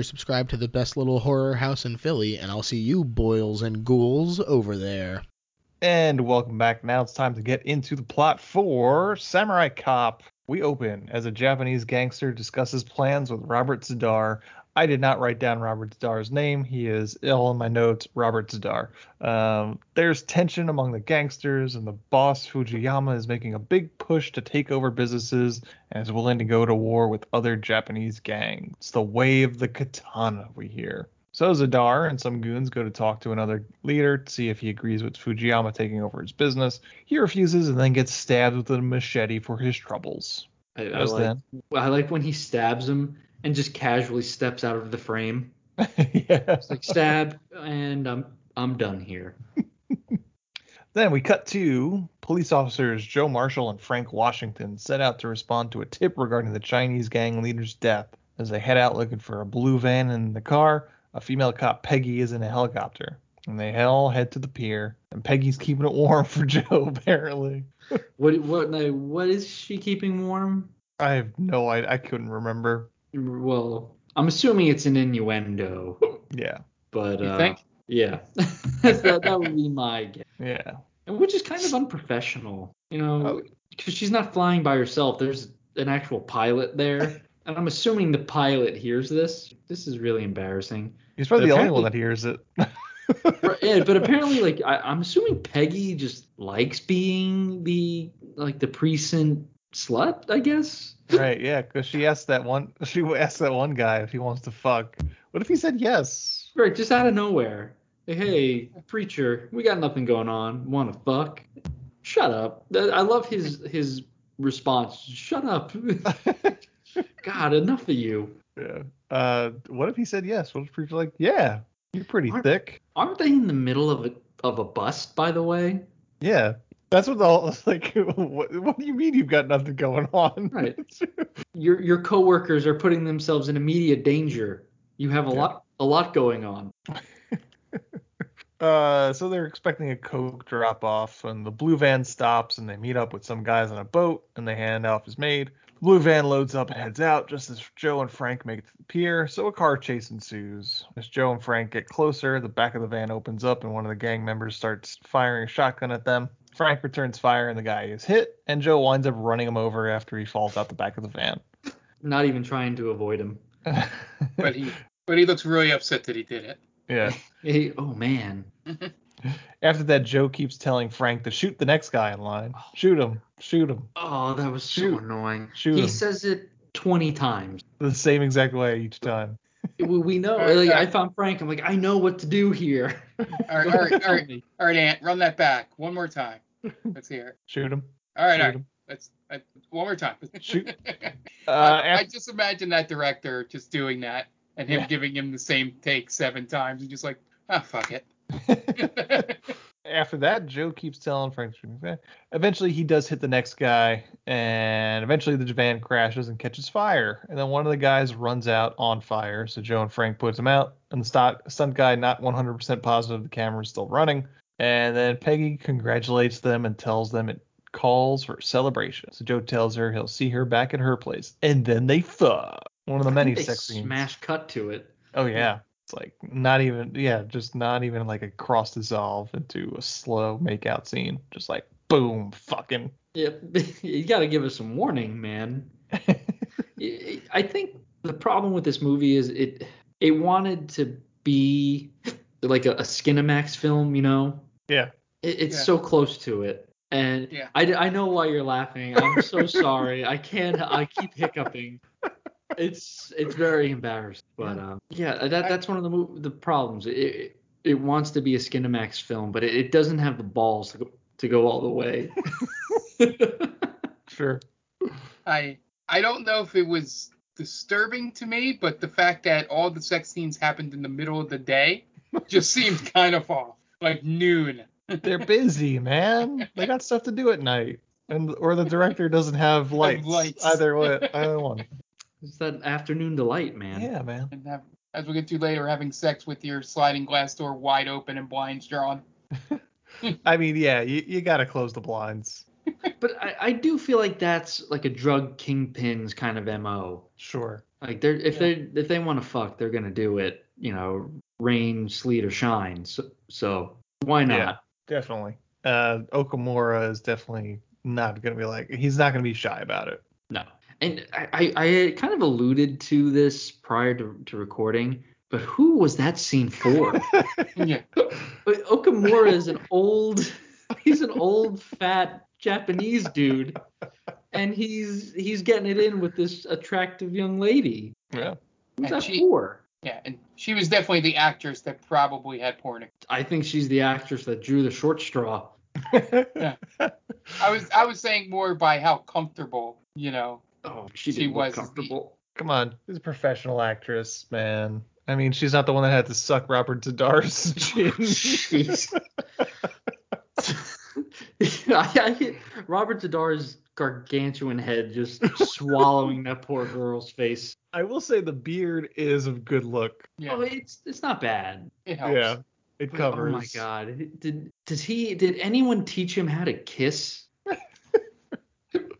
subscribed to the best little horror house in Philly, and I'll see you boils and ghouls over there. And welcome back. Now it's time to get into the plot for Samurai Cop. We open as a Japanese gangster discusses plans with Robert Z'Dar. I did not write down Robert Z'Dar's name. He is ill in my notes, Robert Z'Dar. Um, there's tension among the gangsters, and the boss Fujiyama is making a big push to take over businesses and is willing to go to war with other Japanese gangs. It's the way of the katana, we hear. So Z'Dar and some goons go to talk to another leader to see if he agrees with Fujiyama taking over his business. He refuses and then gets stabbed with a machete for his troubles. I, I like, then. I like when he stabs him and just casually steps out of the frame. [LAUGHS] yeah. It's like stab and I'm I'm done here. [LAUGHS] Then we cut to police officers Joe Marshall and Frank Washington set out to respond to a tip regarding the Chinese gang leader's death. As they head out looking for a blue van in the car, a female cop Peggy is in a helicopter. And they all head to the pier, and Peggy's keeping it warm for [LAUGHS] Joe apparently. What what what is she keeping warm? I have no idea. I couldn't remember. Well, I'm assuming it's an innuendo, Yeah. but You uh, think? yeah, [LAUGHS] that, that would be my guess. Yeah. And which is kind of unprofessional, you know, Oh. because she's not flying by herself. There's an actual pilot there, [LAUGHS] and I'm assuming the pilot hears this. This is really embarrassing. He's probably But the only one that hears it. [LAUGHS] Yeah, but apparently, like I, I'm assuming Peggy just likes being the like the precinct slut, I guess. [LAUGHS] right, yeah, because she asked that one she asked that one guy if he wants to fuck. What if he said yes? Right, just out of nowhere. Hey, preacher, we got nothing going on. Want to fuck? Shut up. I love his his response. Shut up. [LAUGHS] God, enough of you. Yeah. Uh, what if he said yes? What if preacher like, yeah, you're pretty Aren't- thick. Aren't they in the middle of a of a bust, by the way? Yeah. That's what the whole [LAUGHS] like. What, what do you mean you've got nothing going on? Right. [LAUGHS] Your your coworkers are putting themselves in immediate danger. You have a Yeah. lot a lot going on. [LAUGHS] Uh, so they're expecting a coke drop off, and the blue van stops, and they meet up with some guys on a boat, and they hand off his maid. The blue van loads up and heads out just as Joe and Frank make it to the pier. So a car chase ensues. As Joe and Frank get closer, the back of the van opens up, and one of the gang members starts firing a shotgun at them. Frank returns fire, and the guy is hit, and Joe winds up running him over after he falls out the back of the van. Not even trying to avoid him. [LAUGHS] But he but he looks really upset that he did it. Yeah. [LAUGHS] He, oh man. [LAUGHS] After that, Joe keeps telling Frank to shoot the next guy in line. Oh. Shoot him. Shoot him. Oh, that was so annoying. Shoot he him. says it 20 times. The same exact way each time. We, we know. Like, I found Frank. I'm like, I know what to do here. All right, all right, all right, all right, Ant, run that back one more time. [LAUGHS] Let's hear it. Shoot him. All right, Shoot all right. [LAUGHS] him. Let's uh, one more time. [LAUGHS] Shoot. Uh, I, I just imagine that director just doing that and him Yeah. giving him the same take seven times and just like, ah, fuck it. after that, Joe keeps telling Frank to shoot the. Eventually, he does hit the next guy, and eventually the van crashes and catches fire. And then one of the guys runs out on fire, so Joe and Frank puts him out. And the stunt guy, not 100% positive the camera is still running. And then Peggy congratulates them and tells them it calls for celebration. So Joe tells her he'll see her back at her place, and then they fuck. One of the many sex scenes. Smash cut to it. Oh yeah. It's like not even yeah, just not even like a cross dissolve into a slow makeout scene. Just like boom, fucking. Yep. [LAUGHS] you got to give us some warning, man. [LAUGHS] I I think the problem with this movie is it it wanted to be like a, a Skinamax film, you know. Yeah. It, it's Yeah. so close to it, and Yeah. I, I know why you're laughing. I'm so [LAUGHS] sorry. I can't. I keep hiccuping. It's it's very embarrassing, but um, yeah, that that's one of the mov- the problems. It, it it wants to be a Skinamax film, but it, it doesn't have the balls to go, to go all the way. [LAUGHS] Sure. I I don't know if it was disturbing to me, but the fact that all the sex scenes happened in the middle of the day just seemed kind of off. Like noon. They're busy, man. They got stuff to do at night. And or the director doesn't have lights. lights. Either way, either [LAUGHS] one. It's that afternoon delight, man. Yeah, man. And have, as we get to later, having sex with your sliding glass door wide open and blinds drawn. [LAUGHS] I mean, yeah, you, you gotta close the blinds. [LAUGHS] But I, I do feel like that's like a drug kingpin's kind of mo. Sure. Like they're if they if they want to fuck, they're gonna do it. You know, rain, sleet, or shine. So, so why not? Yeah, definitely. Uh Okamura is definitely not gonna be like he's not gonna be shy about it. No. And I, I, I kind of alluded to this prior to, to recording, but who was that scene for? [LAUGHS] Yeah. But Okamura is an old [LAUGHS] he's an old fat Japanese dude. And he's he's getting it in with this attractive young lady. Yeah. Who's And that she- for? Yeah, and she was definitely the actress that probably had porn. I think she's the actress that drew the short straw. [LAUGHS] Yeah. I was I was saying more by how comfortable, you know. Oh, she, She didn't look was the- Come on, she's a professional actress, man. I mean, she's not the one that had to suck Robert Z'Dar's chin. [LAUGHS] Jeez. [LAUGHS] I, I hit Robert Z'Dar's gargantuan head just [LAUGHS] swallowing that poor girl's face. I will say the beard is a good look. Yeah, Oh, it's it's not bad. it helps. Yeah, it But, covers. Oh my god. Did does he did anyone teach him how to kiss? [LAUGHS]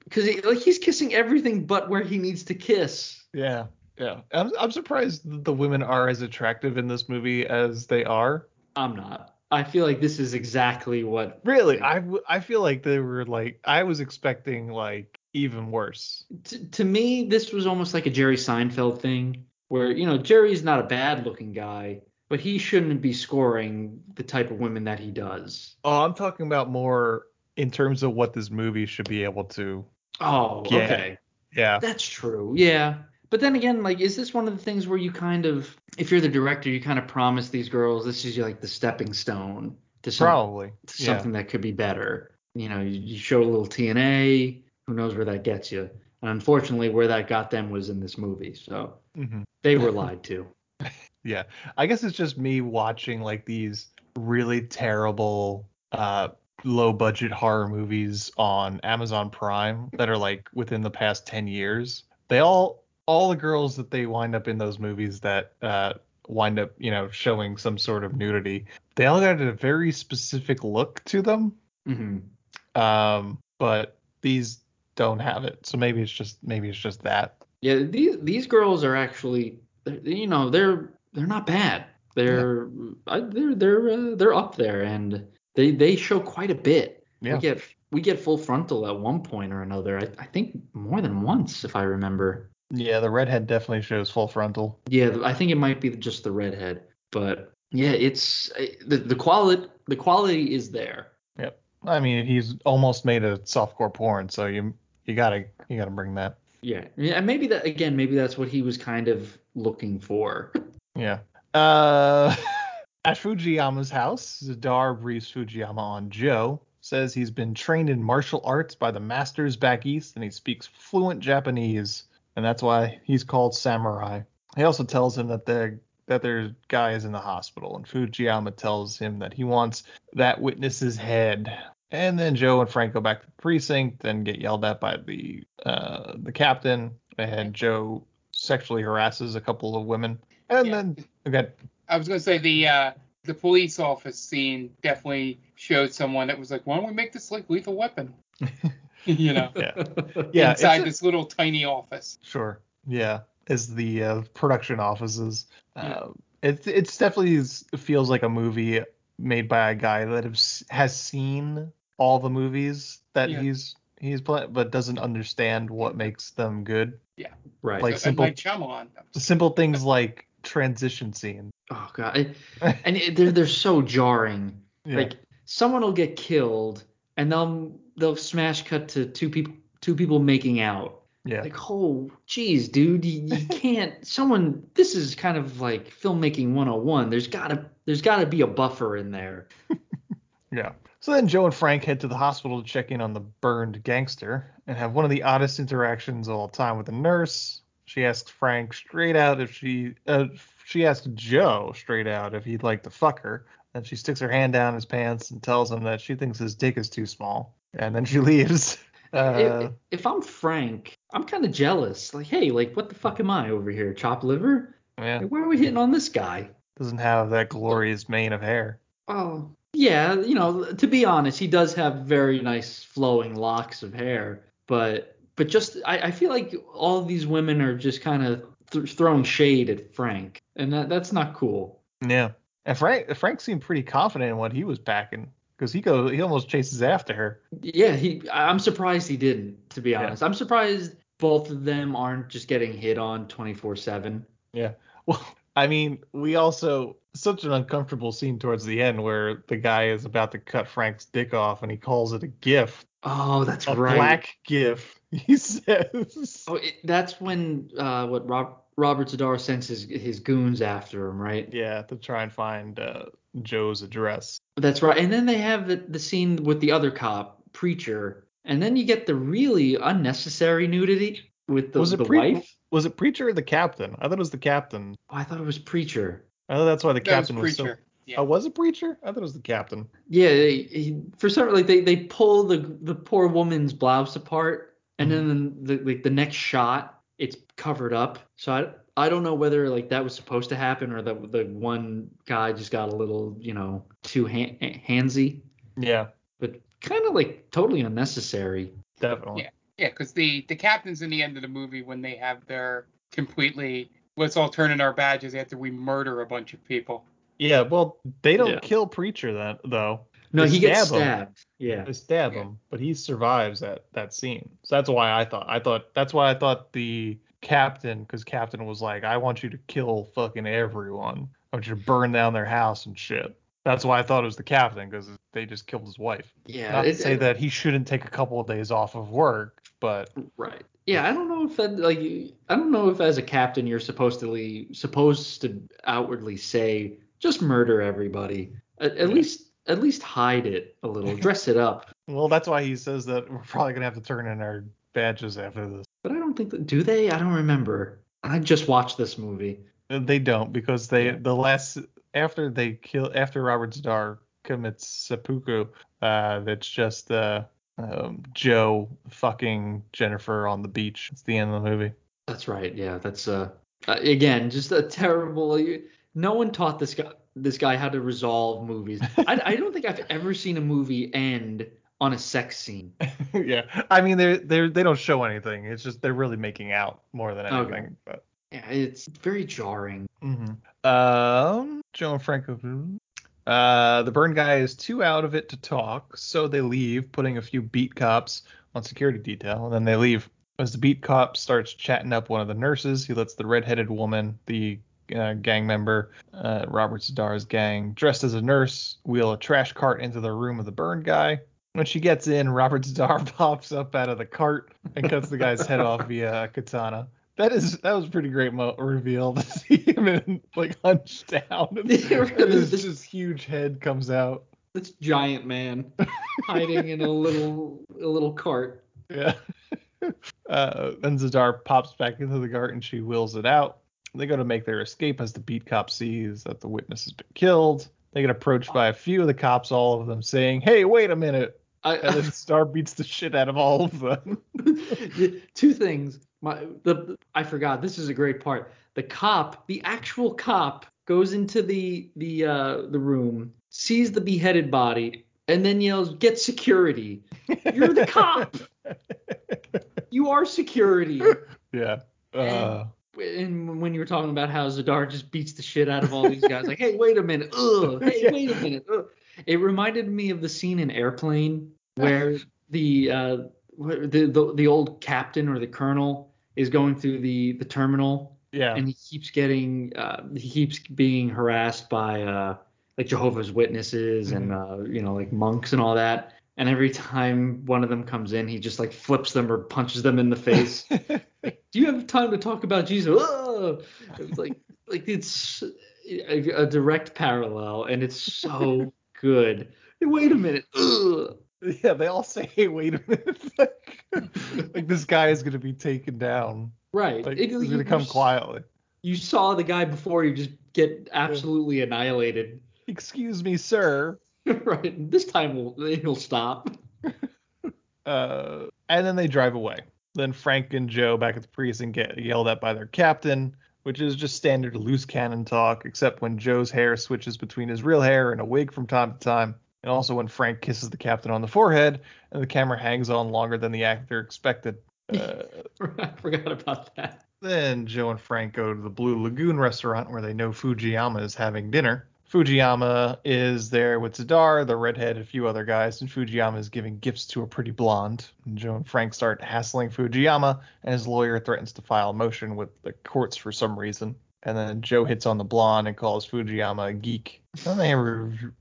Because he, like he's kissing everything but where he needs to kiss. Yeah, yeah. I'm I'm surprised that the women are as attractive in this movie as they are. I'm not. I feel like this is exactly what. Really, I, w- I feel like they were like I was expecting like even worse. To, to me, this was almost like a Jerry Seinfeld thing, where you know Jerry's not a bad looking guy, but he shouldn't be scoring the type of women that he does. Oh, I'm talking about more in terms of what this movie should be able to. Oh, Yeah. okay. Yeah. That's true. Yeah. But then again, like, is this one of the things where you kind of, if you're the director, you kind of promise these girls this is like the stepping stone to, some, Probably. to Yeah. something that could be better? You know, you, you show a little TNA, who knows where that gets you? And unfortunately, where that got them was in this movie. So Mhm. they were [LAUGHS] lied to. Yeah. I guess it's just me watching like these really terrible uh low budget horror movies on Amazon Prime that are like within the past 10 years. They all all the girls that they wind up in those movies that uh wind up, you know, showing some sort of nudity. They all got a very specific look to them. Mm-hmm. Um, but these don't have it. So maybe it's just maybe it's just that. Yeah, these these girls are actually, you know, they're they're not bad. They're yeah. they're they're uh, they're up there, and they they show quite a bit. Yeah. We get we get full frontal at one point or another. I, I think more than once, if I remember. Yeah, the redhead definitely shows full frontal. Yeah, I think it might be just the redhead, but yeah, it's the the quality the quality is there. Yep. I mean, he's almost made a softcore porn, so you you gotta you gotta bring that. Yeah, yeah, maybe that again, maybe that's what he was kind of looking for. [LAUGHS] Yeah. Uh, [LAUGHS] at Fujiyama's house, Z'Dar briefs Fujiyama on Joe. Says he's been trained in martial arts by the masters back east, and he speaks fluent Japanese, and that's why he's called Samurai. He also tells him that the that their guy is in the hospital, and Fujiyama tells him that he wants that witness's head. And then Joe and Frank go back to the precinct and get yelled at by the uh, the captain, and Joe sexually harasses a couple of women. And yeah. then okay. I was gonna say the uh, the police office scene definitely showed someone that was like, why don't we make this like lethal weapon? [LAUGHS] [LAUGHS] you know, yeah, [LAUGHS] yeah inside this little tiny office. Sure, yeah, as the uh, production offices. Uh, it it's definitely feels like a movie made by a guy that has, has seen all the movies that yeah. he's he's playing, but doesn't understand what makes them good. Yeah, right. Like so, simple, like Shyamalan. simple things like transition scene. Oh god, it, [LAUGHS] and it, they're they're so jarring. Yeah. Like someone will get killed, and they'll they'll smash cut to two people two people making out. Yeah. Like, oh, geez, dude, you, you [LAUGHS] can't. someone, this is kind of like filmmaking 101. There's gotta, there's gotta be a buffer in there. [LAUGHS] yeah. So then Joe and Frank head to the hospital to check in on the burned gangster and have one of the oddest interactions of all time with the nurse. She asks Frank straight out if she, uh, she asks Joe straight out if he'd like to fuck her. And she sticks her hand down his pants and tells him that she thinks his dick is too small. And then she [LAUGHS] leaves. Uh, if, if, I'm Frank, I'm kind of jealous. Like, hey, like, what the fuck am I over here? Chop liver? Yeah. Like, why are we hitting on this guy? Doesn't have that glorious mane of hair. Oh, yeah. You know, to be honest, he does have very nice flowing locks of hair. But, but just, I, I feel like all these women are just kind of th- throwing shade at Frank, and that that's not cool. Yeah. And Frank, Frank seemed pretty confident in what he was packing because he goes he almost chases after her. Yeah, he. I'm surprised he didn't. To be honest, yeah. I'm surprised both of them aren't just getting hit on 24 seven. Yeah. Well, I mean, we also such an uncomfortable scene towards the end where the guy is about to cut Frank's dick off and he calls it a gift. Oh, that's a right. black gift. [LAUGHS] He says. Oh, it, that's when uh, what Rob, Robert Z'Dar sends his, his goons after him, right? Yeah, to try and find uh, Joe's address. That's right. And then they have the, the scene with the other cop, Preacher, and then you get the really unnecessary nudity with the, was it the pre- wife. Was it Preacher or the captain? I thought it was the captain. Oh, I thought it was Preacher. I thought that's why the That captain was, so. Preacher. Yeah. Oh, was it Preacher? I thought it was the captain. Yeah, they, he, for some like they, they pull the the poor woman's blouse apart, and mm-hmm. then the like the next shot it's covered up. So I I don't know whether like that was supposed to happen or that the one guy just got a little you know too hand, handsy, Yeah, but kind of like totally unnecessary. definitely. Yeah, yeah, because the the captains in the end of the movie when they have their completely let's all turn in our badges after we murder a bunch of people. Yeah, well, they don't Yeah. kill Preacher that though. No, They he gets stab him. stabbed. Yeah. They stab him, but he survives that that scene. So that's why I thought I thought that's why I thought the captain, because captain was like, I want you to kill fucking everyone. I want you to burn down their house and shit. That's why I thought it was the captain because they just killed his wife. Yeah. Not to it's- say that he shouldn't take a couple of days off of work, but Right. Yeah, I don't know if that like I don't know if as a captain you're supposed to supposed to outwardly say just murder everybody. At, at least at least hide it a little, dress it up. [LAUGHS] well, that's why he says that we're probably gonna have to turn in our badges after this. But I don't think that do they? I don't remember. I just watched this movie. They don't because they the last after they kill after Robert Z'Dar commits seppuku, uh, that's just uh, um, Joe fucking Jennifer on the beach. It's the end of the movie. That's right. Yeah, that's uh, uh again just a terrible. no one taught this guy this guy how to resolve movies. [LAUGHS] I, I don't think I've ever seen a movie end on a sex scene. [LAUGHS] yeah, I mean they they they don't show anything. It's just they're really making out more than Okay. anything. But Yeah, it's very jarring. Mhm. Um, Joe and Franco. Uh, the burn guy is too out of it to talk, so they leave, putting a few beat cops on security detail, and then they leave. As the beat cop starts chatting up one of the nurses, he lets the redheaded woman, the uh, gang member, uh, Robert Z'Dar's gang, dressed as a nurse, wheel a trash cart into the room of the burn guy. When she gets in, Robert Z'Dar [LAUGHS] pops up out of the cart and cuts the guy's head off via katana. That is that was a pretty great mo- reveal to see him in, like hunched down and, [LAUGHS] and his just huge head comes out. This giant man hiding in a little a little cart. Yeah. [LAUGHS] Uh, then Z'Dar pops back into the cart and she wheels it out. They go to make their escape as the beat cop sees that the witness has been killed. They get approached by a few of the cops, all of them saying, "Hey, wait a minute!" I, and then [LAUGHS] Z'Dar beats the shit out of all of them. Two things. My the I forgot. This is a great part. The cop, the actual cop, goes into the the uh the room, sees the beheaded body, and then yells, "Get security! You're the cop. [LAUGHS] You are security." yeah. Uh, And when you were talking about how Z'Dar just beats the shit out of all these guys, like, hey, wait a minute, ugh, hey, [LAUGHS] wait a minute, ugh. It reminded me of the scene in Airplane [LAUGHS] where the uh, the, the the old captain or the colonel is going through the the terminal, yeah. and he keeps getting uh, he keeps being harassed by uh, like Jehovah's Witnesses and uh, you know like monks and all that. And every time one of them comes in, he just like flips them or punches them in the face. Like, [LAUGHS] Do you have time to talk about Jesus? Ugh! It's like like it's a, a direct parallel, and it's so good. Hey, wait a minute. Ugh. yeah, they all say, "Hey, wait a minute!" [LAUGHS] like, [LAUGHS] like this guy is gonna be taken down. Right. Like It- he's gonna come quietly. You saw the guy before you just get absolutely annihilated. Excuse me, sir. [LAUGHS] right. This time we'll, he'll stop. Uh, and then they drive away. Then Frank and Joe back at the precinct get yelled at by their captain, which is just standard loose cannon talk, except when Joe's hair switches between his real hair and a wig from time to time, and also when Frank kisses the captain on the forehead and the camera hangs on longer than the actor expected. [LAUGHS] Uh, I forgot about that. then Joe and Frank go to the Blue Lagoon restaurant where they know Fujiyama is having dinner. Fujiyama is there with Z'Dar, the redhead, a few other guys, and Fujiyama is giving gifts to a pretty blonde. And Joe and Frank start hassling Fujiyama, and his lawyer threatens to file a motion with the courts for some reason. And then Joe hits on the blonde and calls Fujiyama a geek. Then they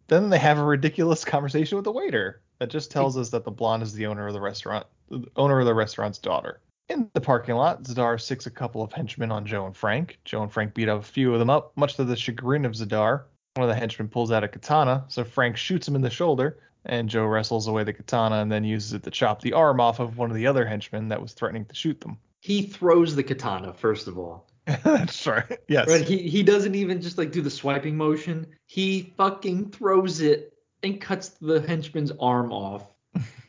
then they have a ridiculous conversation with the waiter that just tells us that the blonde is the owner of the restaurant, the owner of the restaurant's daughter. In the parking lot, Z'Dar sicks a couple of henchmen on Joe and Frank. Joe and Frank beat up a few of them up, much to the chagrin of Z'Dar. One of the henchmen pulls out a katana, so Frank shoots him in the shoulder, and Joe wrestles away the katana and then uses it to chop the arm off of one of the other henchmen that was threatening to shoot them. He throws the katana first of all. [LAUGHS] That's right. Yes. Right. He he doesn't even just like do the swiping motion. He fucking throws it and cuts the henchman's arm off.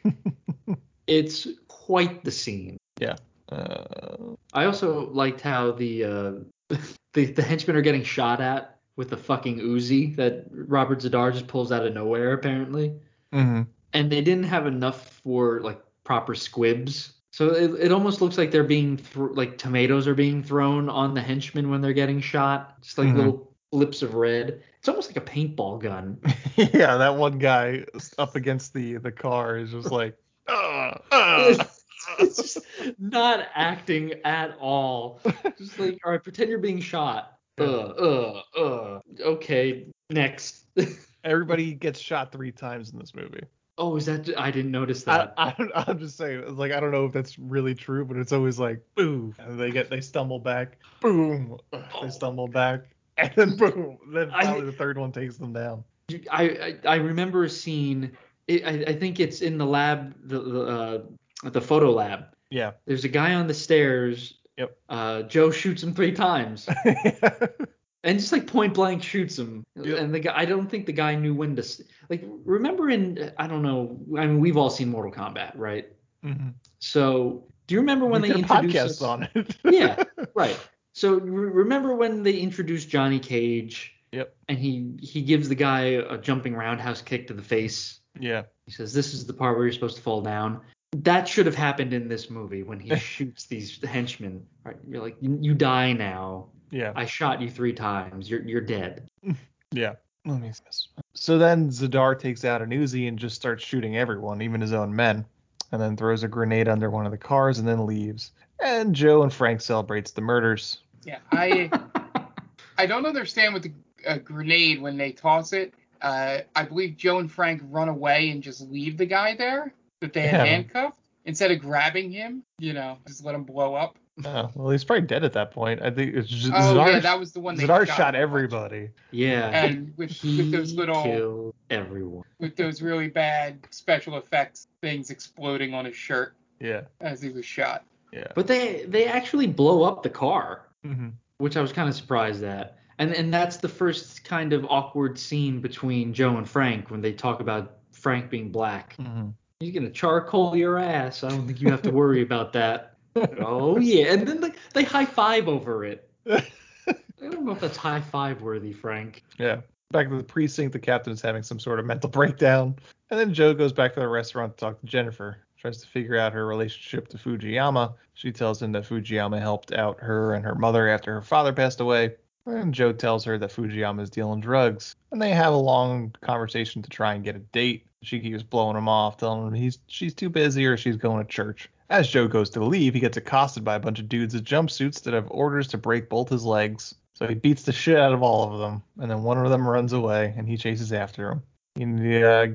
[LAUGHS] it's quite the scene. Yeah. Uh, I also liked how the uh, [LAUGHS] the the henchmen are getting shot at with the fucking Uzi that Robert Z'Dar just pulls out of nowhere apparently, mhm. and they didn't have enough for like proper squibs. So it, it almost looks like they're being thr like tomatoes are being thrown on the henchmen when they're getting shot, just like Mhm. little lips of red. It's almost like a paintball gun. [LAUGHS] yeah, that one guy up against the the car is just [LAUGHS] like, uh, uh. it's just not acting at all. Just like, all right, pretend you're being shot. Uh, uh, uh. Okay, next. [LAUGHS] Everybody gets shot three times in this movie. oh, is that? I didn't notice that. I, I, [LAUGHS] I'm just saying, like I don't know if that's really true, but it's always like boom, and they get they stumble back, boom, they stumble back, [LAUGHS] and then boom, then I- the third one takes them down. I, I I remember a scene. It, I, I think it's in the lab, the the, uh, the photo lab. Yeah. There's a guy on the stairs. Yep. Uh, Joe shoots him three times. [LAUGHS] and just like point blank shoots him. And the guy, I don't think the guy knew when to. Like, remember in, I don't know. I mean, we've all seen Mortal Kombat, right? Mm-hmm. So, do you remember when We they introduced us- on it. [LAUGHS] yeah, [LAUGHS] right. So re- remember when they introduced Johnny Cage? Yep. And he he gives the guy a jumping roundhouse kick to the face. Yeah. He says, "This is the part where you're supposed to fall down." That should have happened in this movie when he [LAUGHS] shoots these henchmen. Right? You're like, you, you die now. Yeah. I shot you three times. You're you're dead. [LAUGHS] Yeah. Let me see this. So then Z'Dar takes out an Uzi and just starts shooting everyone, even his own men, and then throws a grenade under one of the cars and then leaves. And Joe and Frank celebrates the murders. Yeah, I I don't understand with the uh, grenade when they toss it. Uh, I believe Joe and Frank run away and just leave the guy there that they had Yeah. handcuffed instead of grabbing him. You know, just let him blow up. Oh, well, he's probably dead at that point. I think it's just Oh, Z'Dar, yeah, that was the one they Z'Dar shot. shot everybody. Yeah. And with, with those little killed everyone. with those really bad special effects things exploding on his shirt Yeah. as he was shot. Yeah. But they they actually blow up the car, hmm which I was kind of surprised at. And and that's the first kind of awkward scene between Joe and Frank when they talk about Frank being black. hmm He's gonna charcoal your ass. I don't think you have to worry about that. [LAUGHS] oh yeah, and then like they high five over it. [LAUGHS] I don't know if that's high five worthy, Frank. Yeah. Back to the precinct, the captain is having some sort of mental [LAUGHS] breakdown. And then Joe goes back to the restaurant to talk to Jennifer. Tries to figure out her relationship to Fujiyama. She tells him that Fujiyama helped out her and her mother after her father passed away. And Joe tells her that Fujiyama is dealing drugs. And they have a long conversation to try and get a date. She keeps blowing him off, telling him he's she's too busy or she's going to church. As Joe goes to leave, he gets accosted by a bunch of dudes in jumpsuits that have orders to break both his legs. So he beats the shit out of all of them, and then one of them runs away, and he chases after him. He uh,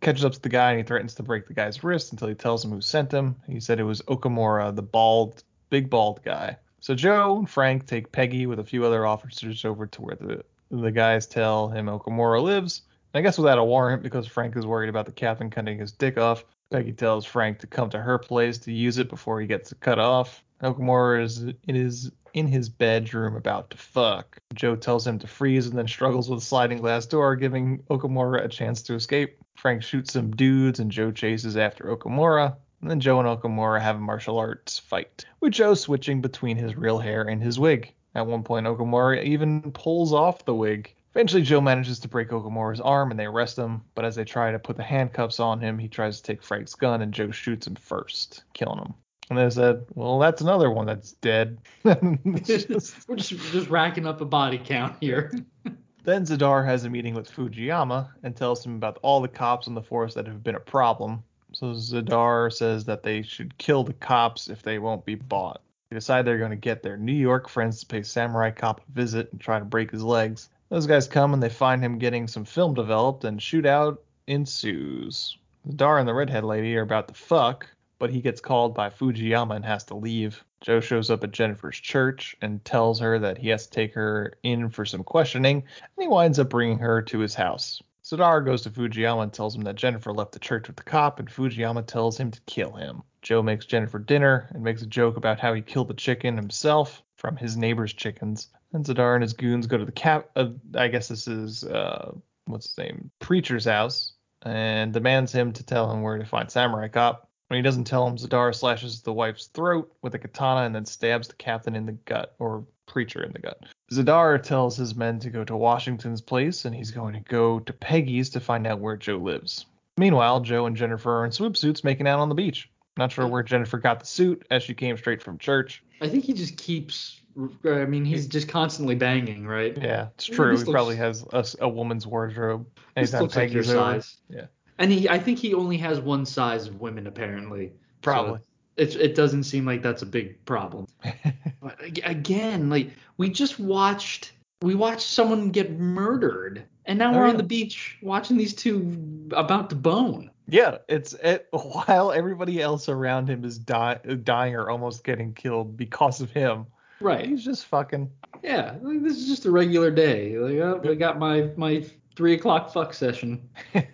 catches up to the guy, and he threatens to break the guy's wrist until he tells him who sent him. He said it was Okamura, the bald, big bald guy. So Joe and Frank take Peggy with a few other officers over to where the the guys tell him Okamura lives. I guess without a warrant, because Frank is worried about the captain cutting his dick off. Peggy tells Frank to come to her place to use it before he gets cut off. Okamura is in his bedroom about to fuck. Joe tells him to freeze and then struggles with a sliding glass door, giving Okamura a chance to escape. Frank shoots some dudes and Joe chases after Okamura. And then Joe and Okamura have a martial arts fight, with Joe switching between his real hair and his wig. At one point, Okamura even pulls off the wig. Eventually, Joe manages to break Okamura's arm and they arrest him, but as they try to put the handcuffs on him, he tries to take Frank's gun and Joe shoots him first, killing him. And they said, well, that's another one that's dead. [LAUGHS] We're just, just racking up a body count here. [LAUGHS] Then Z'Dar has a meeting with Fujiyama and tells him about all the cops in the force that have been a problem. So Z'Dar says that they should kill the cops if they won't be bought. They decide they're going to get their New York friends to pay Samurai Cop a visit and try to break his legs. Those guys come and they find him getting some film developed and shootout ensues. Dar and the redhead lady are about to fuck, but he gets called by Fujiyama and has to leave. Joe shows up at Jennifer's church and tells her that he has to take her in for some questioning, and he winds up bringing her to his house. Z'Dar goes to Fujiyama and tells him that Jennifer left the church with the cop, and Fujiyama tells him to kill him. Joe makes Jennifer dinner and makes a joke about how he killed the chicken himself from his neighbor's chickens. And Z'Dar and his goons go to the cap. Uh, I guess this is uh, what's his name, preacher's house, and demands him to tell him where to find Samurai Cop. When he doesn't tell him, Z'Dar slashes the wife's throat with a katana and then stabs the captain in the gut, or preacher in the gut. Z'Dar tells his men to go to Washington's place, and he's going to go to Peggy's to find out where Joe lives. Meanwhile, Joe and Jennifer are in swoop suits making out on the beach. Not sure where Jennifer got the suit, as she came straight from church. I think he just keeps. I mean, he's just constantly banging, right? Yeah, it's true. just He probably has a woman's wardrobe. Anytime looks like your over. size. Yeah. And he, I think he only has one size of women apparently. Probably. So it's it doesn't seem like that's a big problem. [LAUGHS] but again, like we just watched, we watched someone get murdered, and now Oh, we're on the beach watching these two about to bone. Yeah, it's it, [LAUGHS] while everybody else around him is die, dying or almost getting killed because of him. Right. He's just fucking. Yeah, like, this is just a regular day. Like, oh, I got my my three o'clock fuck session. [LAUGHS]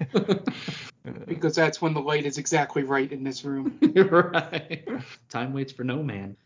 [LAUGHS] because that's when the light is exactly right in this room. [LAUGHS] right. Time waits for no man.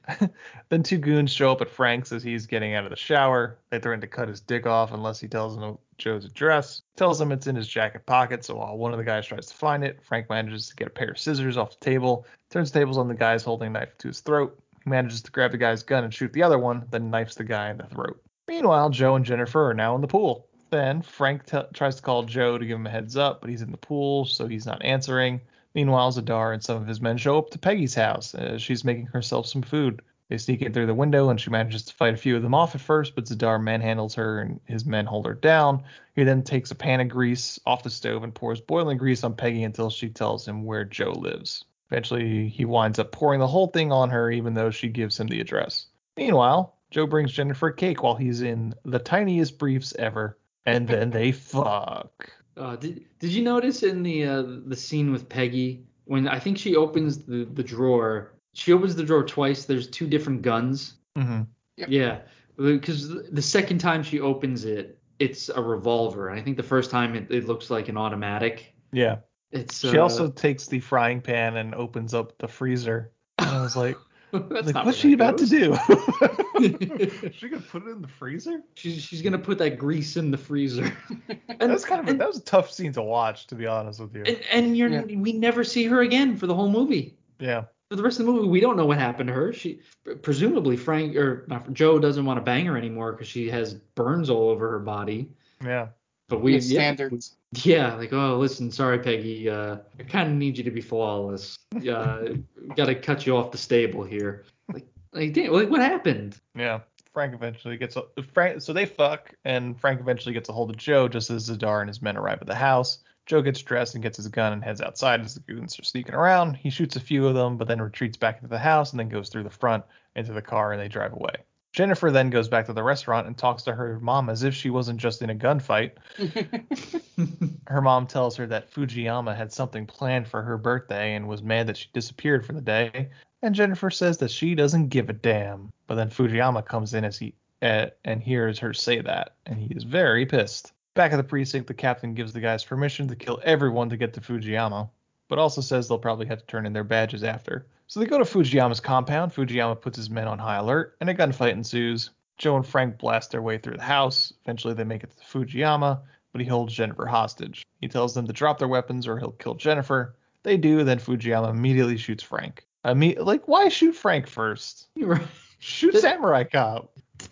Then two goons show up at Frank's as he's getting out of the shower. They threaten to cut his dick off unless he tells them Joe's address. Tells them it's in his jacket pocket, so while one of the guys tries to find it, Frank manages to get a pair of scissors off the table, turns the tables on the guys holding a knife to his throat. Manages to grab the guy's gun and shoot the other one, then knifes the guy in the throat. Meanwhile, Joe and Jennifer are now in the pool. Then Frank t- tries to call Joe to give him a heads up, but he's in the pool, so he's not answering. Meanwhile, Z'Dar and some of his men show up to Peggy's house as she's making herself some food. They sneak in through the window and she manages to fight a few of them off at first, but Z'Dar manhandles her and his men hold her down. He then takes a pan of grease off the stove and pours boiling grease on Peggy until she tells him where Joe lives. Eventually, he winds up pouring the whole thing on her, even though she gives him the address. Meanwhile, Joe brings Jennifer a cake while he's in the tiniest briefs ever, and then they [LAUGHS] fuck. Uh, did Did you notice in the uh, the scene with Peggy when I think she opens the the drawer? She opens the drawer twice. There's two different guns. Mm-hmm. Yeah, because the second time she opens it, it's a revolver. And I think the first time it, it looks like an automatic. Yeah. It's. She uh, also takes the frying pan and opens up the freezer. And I was like, [LAUGHS] like what's she that about to do? [LAUGHS] she gonna put it in the freezer? She's she's gonna put that grease in the freezer. [LAUGHS] that was kind of a, that was a tough scene to watch, to be honest with you. And, and you're we never see her again for the whole movie. yeah. For the rest of the movie, we don't know what happened to her. She presumably Frank or not, Joe doesn't want to bang her anymore because she has burns all over her body. Yeah. But we Yeah, yeah, standards. Yeah, like oh listen, sorry Peggy, uh, I kind of need you to be flawless. Uh, got to cut you off the stable here. Like, like damn, like what happened? Yeah. Frank eventually gets a Frank so they fuck and Frank eventually gets a hold of Joe just as Z'Dar and his men arrive at the house. Joe gets dressed and gets his gun and heads outside as the goons are sneaking around. He shoots a few of them, but then retreats back into the house and then goes through the front into the car and they drive away. Jennifer then goes back to the restaurant and talks to her mom as if she wasn't just in a gunfight. [LAUGHS] her mom tells her that Fujiyama had something planned for her birthday and was mad that she disappeared for the day. And Jennifer says that she doesn't give a damn. But then Fujiyama comes in as he uh, and hears her say that, and he is very pissed. Back at the precinct, the captain gives the guys permission to kill everyone to get to Fujiyama, but also says they'll probably have to turn in their badges after. So they go to Fujiyama's compound. Fujiyama puts his men on high alert, and a gunfight ensues. Joe and Frank blast their way through the house. Eventually, they make it to Fujiyama, but he holds Jennifer hostage. He tells them to drop their weapons or he'll kill Jennifer. They do, then Fujiyama immediately shoots Frank. I mean, like, why shoot Frank first? Right. Shoot That- Samurai Cop.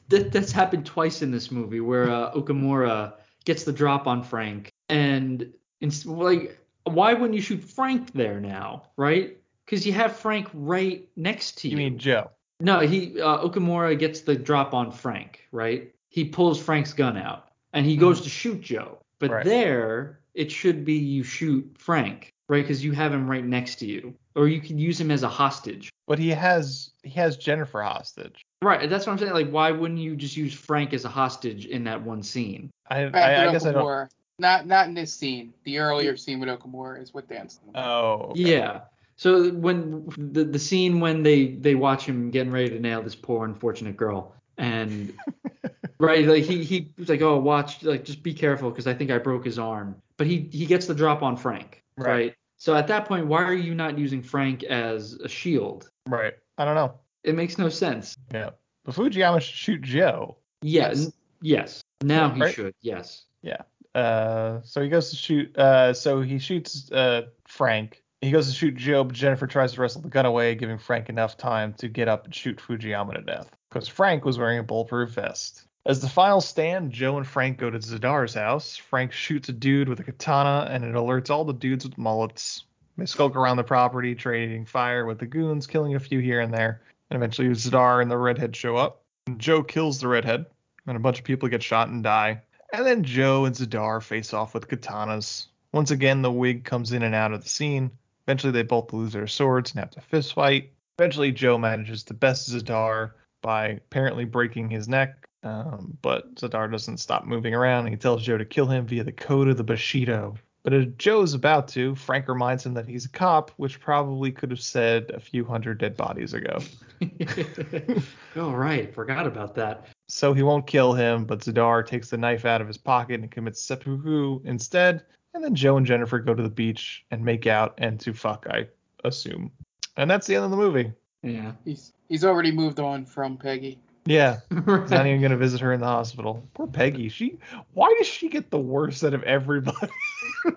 That, that's happened twice in this movie where uh, Okamura gets the drop on Frank, and it's like, why wouldn't you shoot Frank there now, right? Because you have Frank right next to you. You mean Joe? No, he uh, Okamura gets the drop on Frank, right? He pulls Frank's gun out and he goes to shoot Joe. But Right. there, it should be you shoot Frank, right? Because you have him right next to you, or you could use him as a hostage. But he has he has Jennifer hostage. Right, that's what I'm saying. Like, why wouldn't you just use Frank as a hostage in that one scene? I Back I, I guess I don't. Okamura. Not not in this scene. The earlier scene with Okamura is with Dan's. Oh. okay. Yeah. So when the the scene when they they watch him getting ready to nail this poor unfortunate girl, and [LAUGHS] right, like he he was like, oh, watch, like just be careful because I think I broke his arm. But he he gets the drop on Frank, Right. right? So at that point, why are you not using Frank as a shield? Right. I don't know. It makes no sense. Yeah. But Fujiyama should shoot Joe. Yes. Yes. yes. Now he Right. should. Yes. Yeah. Uh, so he goes to shoot. Uh, so he shoots uh Frank. He goes to shoot Joe, but Jennifer tries to wrestle the gun away, giving Frank enough time to get up and shoot Fujiyama to death. Because Frank was wearing a bulletproof vest. As the final stand, Joe and Frank go to Z'Dar's house. Frank shoots a dude with a katana, and it alerts all the dudes with mullets. They skulk around the property, trading fire with the goons, killing a few here and there. And eventually, Z'Dar and the redhead show up. Joe kills the redhead, and a bunch of people get shot and die. And then Joe and Z'Dar face off with katanas. Once again, the wig comes in and out of the scene. Eventually, they both lose their swords and have to fist fight. Eventually, Joe manages to best Z'Dar by apparently breaking his neck, um, but Z'Dar doesn't stop moving around. He tells Joe to kill him via the code of the Bushido. But as Joe is about to, Frank reminds him that he's a cop, which probably could have said a few hundred dead bodies ago. [LAUGHS] oh right, forgot about that. So he won't kill him, but Z'Dar takes the knife out of his pocket and commits seppuku instead. And then Joe and Jennifer go to the beach and make out and to fuck, I assume. And that's the end of the movie. Yeah. He's he's already moved on from Peggy. Yeah. [LAUGHS] He's not even gonna visit her in the hospital. Poor Peggy. She why does she get the worst out of everybody?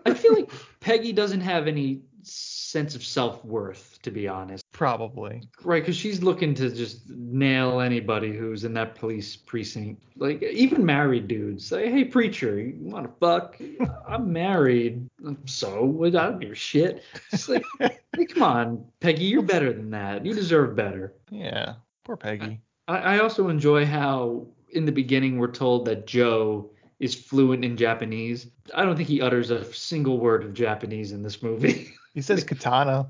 I feel like Peggy doesn't have any sense of self worth to be honest. Probably. Right, because she's looking to just nail anybody who's in that police precinct. Like even married dudes say, "Hey, preacher, you want to fuck? I'm married, so I don't give a shit." It's like, [LAUGHS] hey, come on, Peggy, you're better than that. You deserve better. Yeah. Poor Peggy. I, I also enjoy how in the beginning we're told that Joe is fluent in Japanese. I don't think he utters a single word of Japanese in this movie. [LAUGHS] He says katana.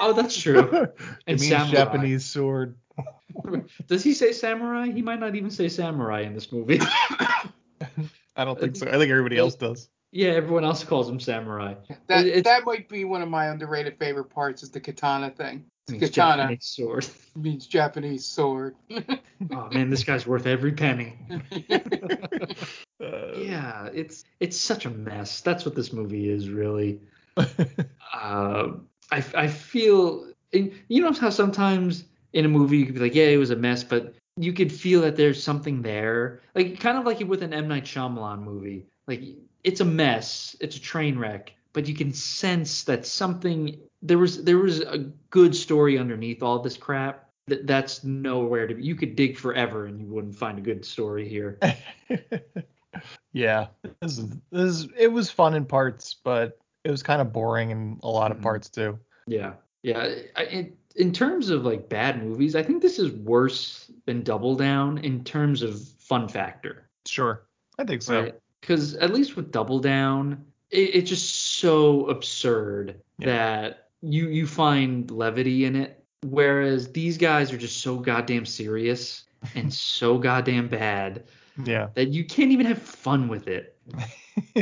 oh, that's true. [LAUGHS] it And means samurai. Japanese sword. [LAUGHS] Does he say samurai? He might not even say samurai in this movie. [LAUGHS] I don't think so. I think everybody else does. yeah, everyone else calls him samurai. That It- that might be one of my underrated favorite parts is the katana thing. means katana Japanese sword. means Japanese sword. Oh man, this guy's worth every penny. Uh, Yeah, it's it's such a mess. That's what this movie is really. Uh, I I feel you know how sometimes in a movie you could be like, yeah, it was a mess, but you could feel that there's something there, like kind of like with an M Night Shyamalan movie. Like it's a mess, it's a train wreck, but you can sense that something there was there was a good story underneath all this crap. That that's nowhere to be. You could dig forever and you wouldn't find a good story here. [LAUGHS] yeah. This is, this is, it was fun in parts, but it was kind of boring in a lot of mm-hmm. parts too. Yeah, yeah. I, in, in terms of like bad movies, I think this is worse than Double Down in terms of fun factor. Sure. I think so. Because at least with Double Down, it, it's just so absurd that you you find levity in it, whereas these guys are just so goddamn serious and [LAUGHS] so goddamn bad Yeah. that you can't even have fun with it. [LAUGHS]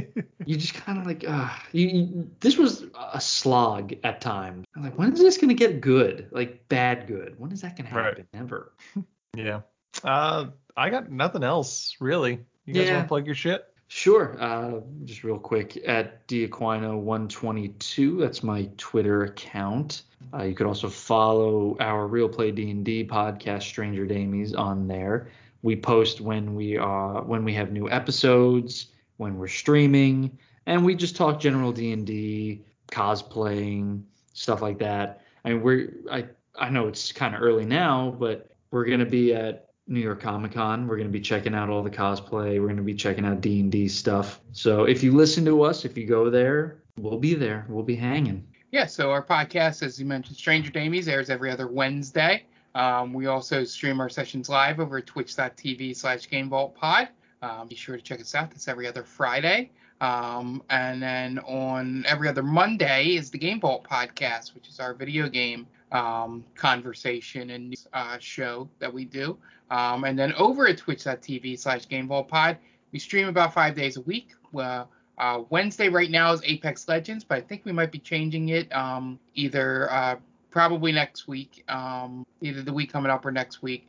you just kind of like, uh, you, you, this was a slog at times. I'm like, when is this gonna get good? Like bad good? When is that gonna Right. happen? Never. [LAUGHS] Yeah. Uh, I got nothing else really. You guys Yeah. want to plug your shit? Sure. Uh, just real quick at Diaquino122. That's my Twitter account. Uh, you could also follow our Real Play D&D podcast, Stranger Damies, on there. We post when we are when we have new episodes, when we're streaming, and we just talk general D&D, cosplaying, stuff like that. I mean, we're I I know it's kind of early now, but we're gonna be at New York Comic Con. We're gonna be checking out all the cosplay. We're gonna be checking out D and D stuff. So if you listen to us, if you go there, we'll be there. We'll be hanging. Yeah, so our podcast, as you mentioned, Stranger Damies, airs every other Wednesday. Um, we also stream our sessions live over twitch.tv slash GameVaultPod. Um, be sure to check us out. That's every other Friday. Um, and then on every other Monday is the Game Vault podcast, which is our video game um, conversation and uh, show that we do. Um, and then over at twitch.tv slash GameVaultPod, we stream about five days a week. Uh, Wednesday right now is Apex Legends, but I think we might be changing it um, either uh, probably next week, um, either the week coming up or next week.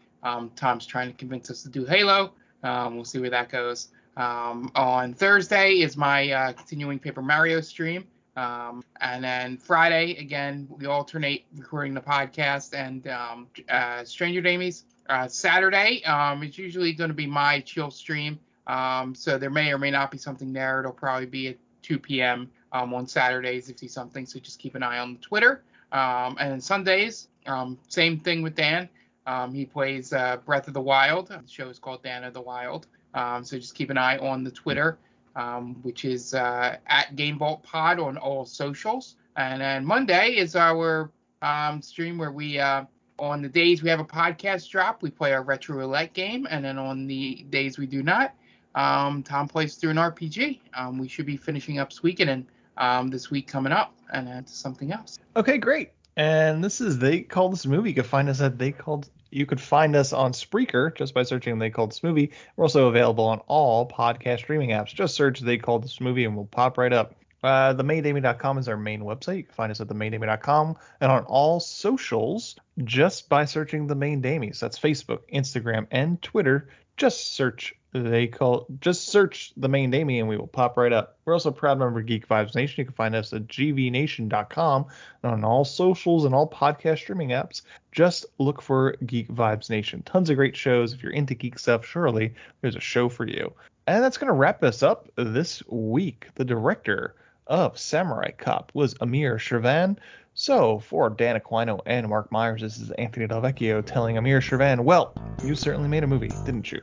Tom's trying to convince us to do Halo. Um, we'll see where that goes. Um, on Thursday is my uh, continuing Paper Mario stream. Um, and then Friday, again, we alternate recording the podcast and um, uh, Stranger Damies. Uh, Saturday, um, it's usually going to be my chill stream. Um, so there may or may not be something there. It'll probably be at 2 p.m. Um, on Saturdays if you see something. So just keep an eye on Twitter. Um, and Sundays, same thing with Dan. Um, he plays uh, Breath of the Wild. The show is called Dan of the Wild. Um, so just keep an eye on the Twitter, um, which is uh, at Game Vault Pod on all socials. And then Monday is our um, stream where we, uh, on the days we have a podcast drop, we play our retro roulette game. And then on the days we do not, um, Tom plays through an RPG. Um, we should be finishing up Suikoden um, this week coming up and then to something else. Okay, great. And this is They Called This Movie. You can find us at They Called. You could find us on Spreaker just by searching They Called This Movie. We're also available on all podcast streaming apps. Just search They Called This Movie and we'll pop right up. Uh, themaindamie.com is our main website. You can find us at the themaindamie.com and on all socials just by searching The Main Damies. That's Facebook, Instagram, and Twitter. Just search they call just search the main Damie and we will pop right up. We're also proud member of Geek Vibes Nation. You can find us at gvnation.com and on all socials and all podcast streaming apps. Just look for Geek Vibes Nation. Tons of great shows. If you're into geek stuff, surely there's a show for you. And that's going to wrap us up this week. The director of Samurai Cop was Amir Shervan. So, for Dan Aquino and Mark Myers, this is Anthony Delvecchio telling Amir Shervan, well, you certainly made a movie, didn't you?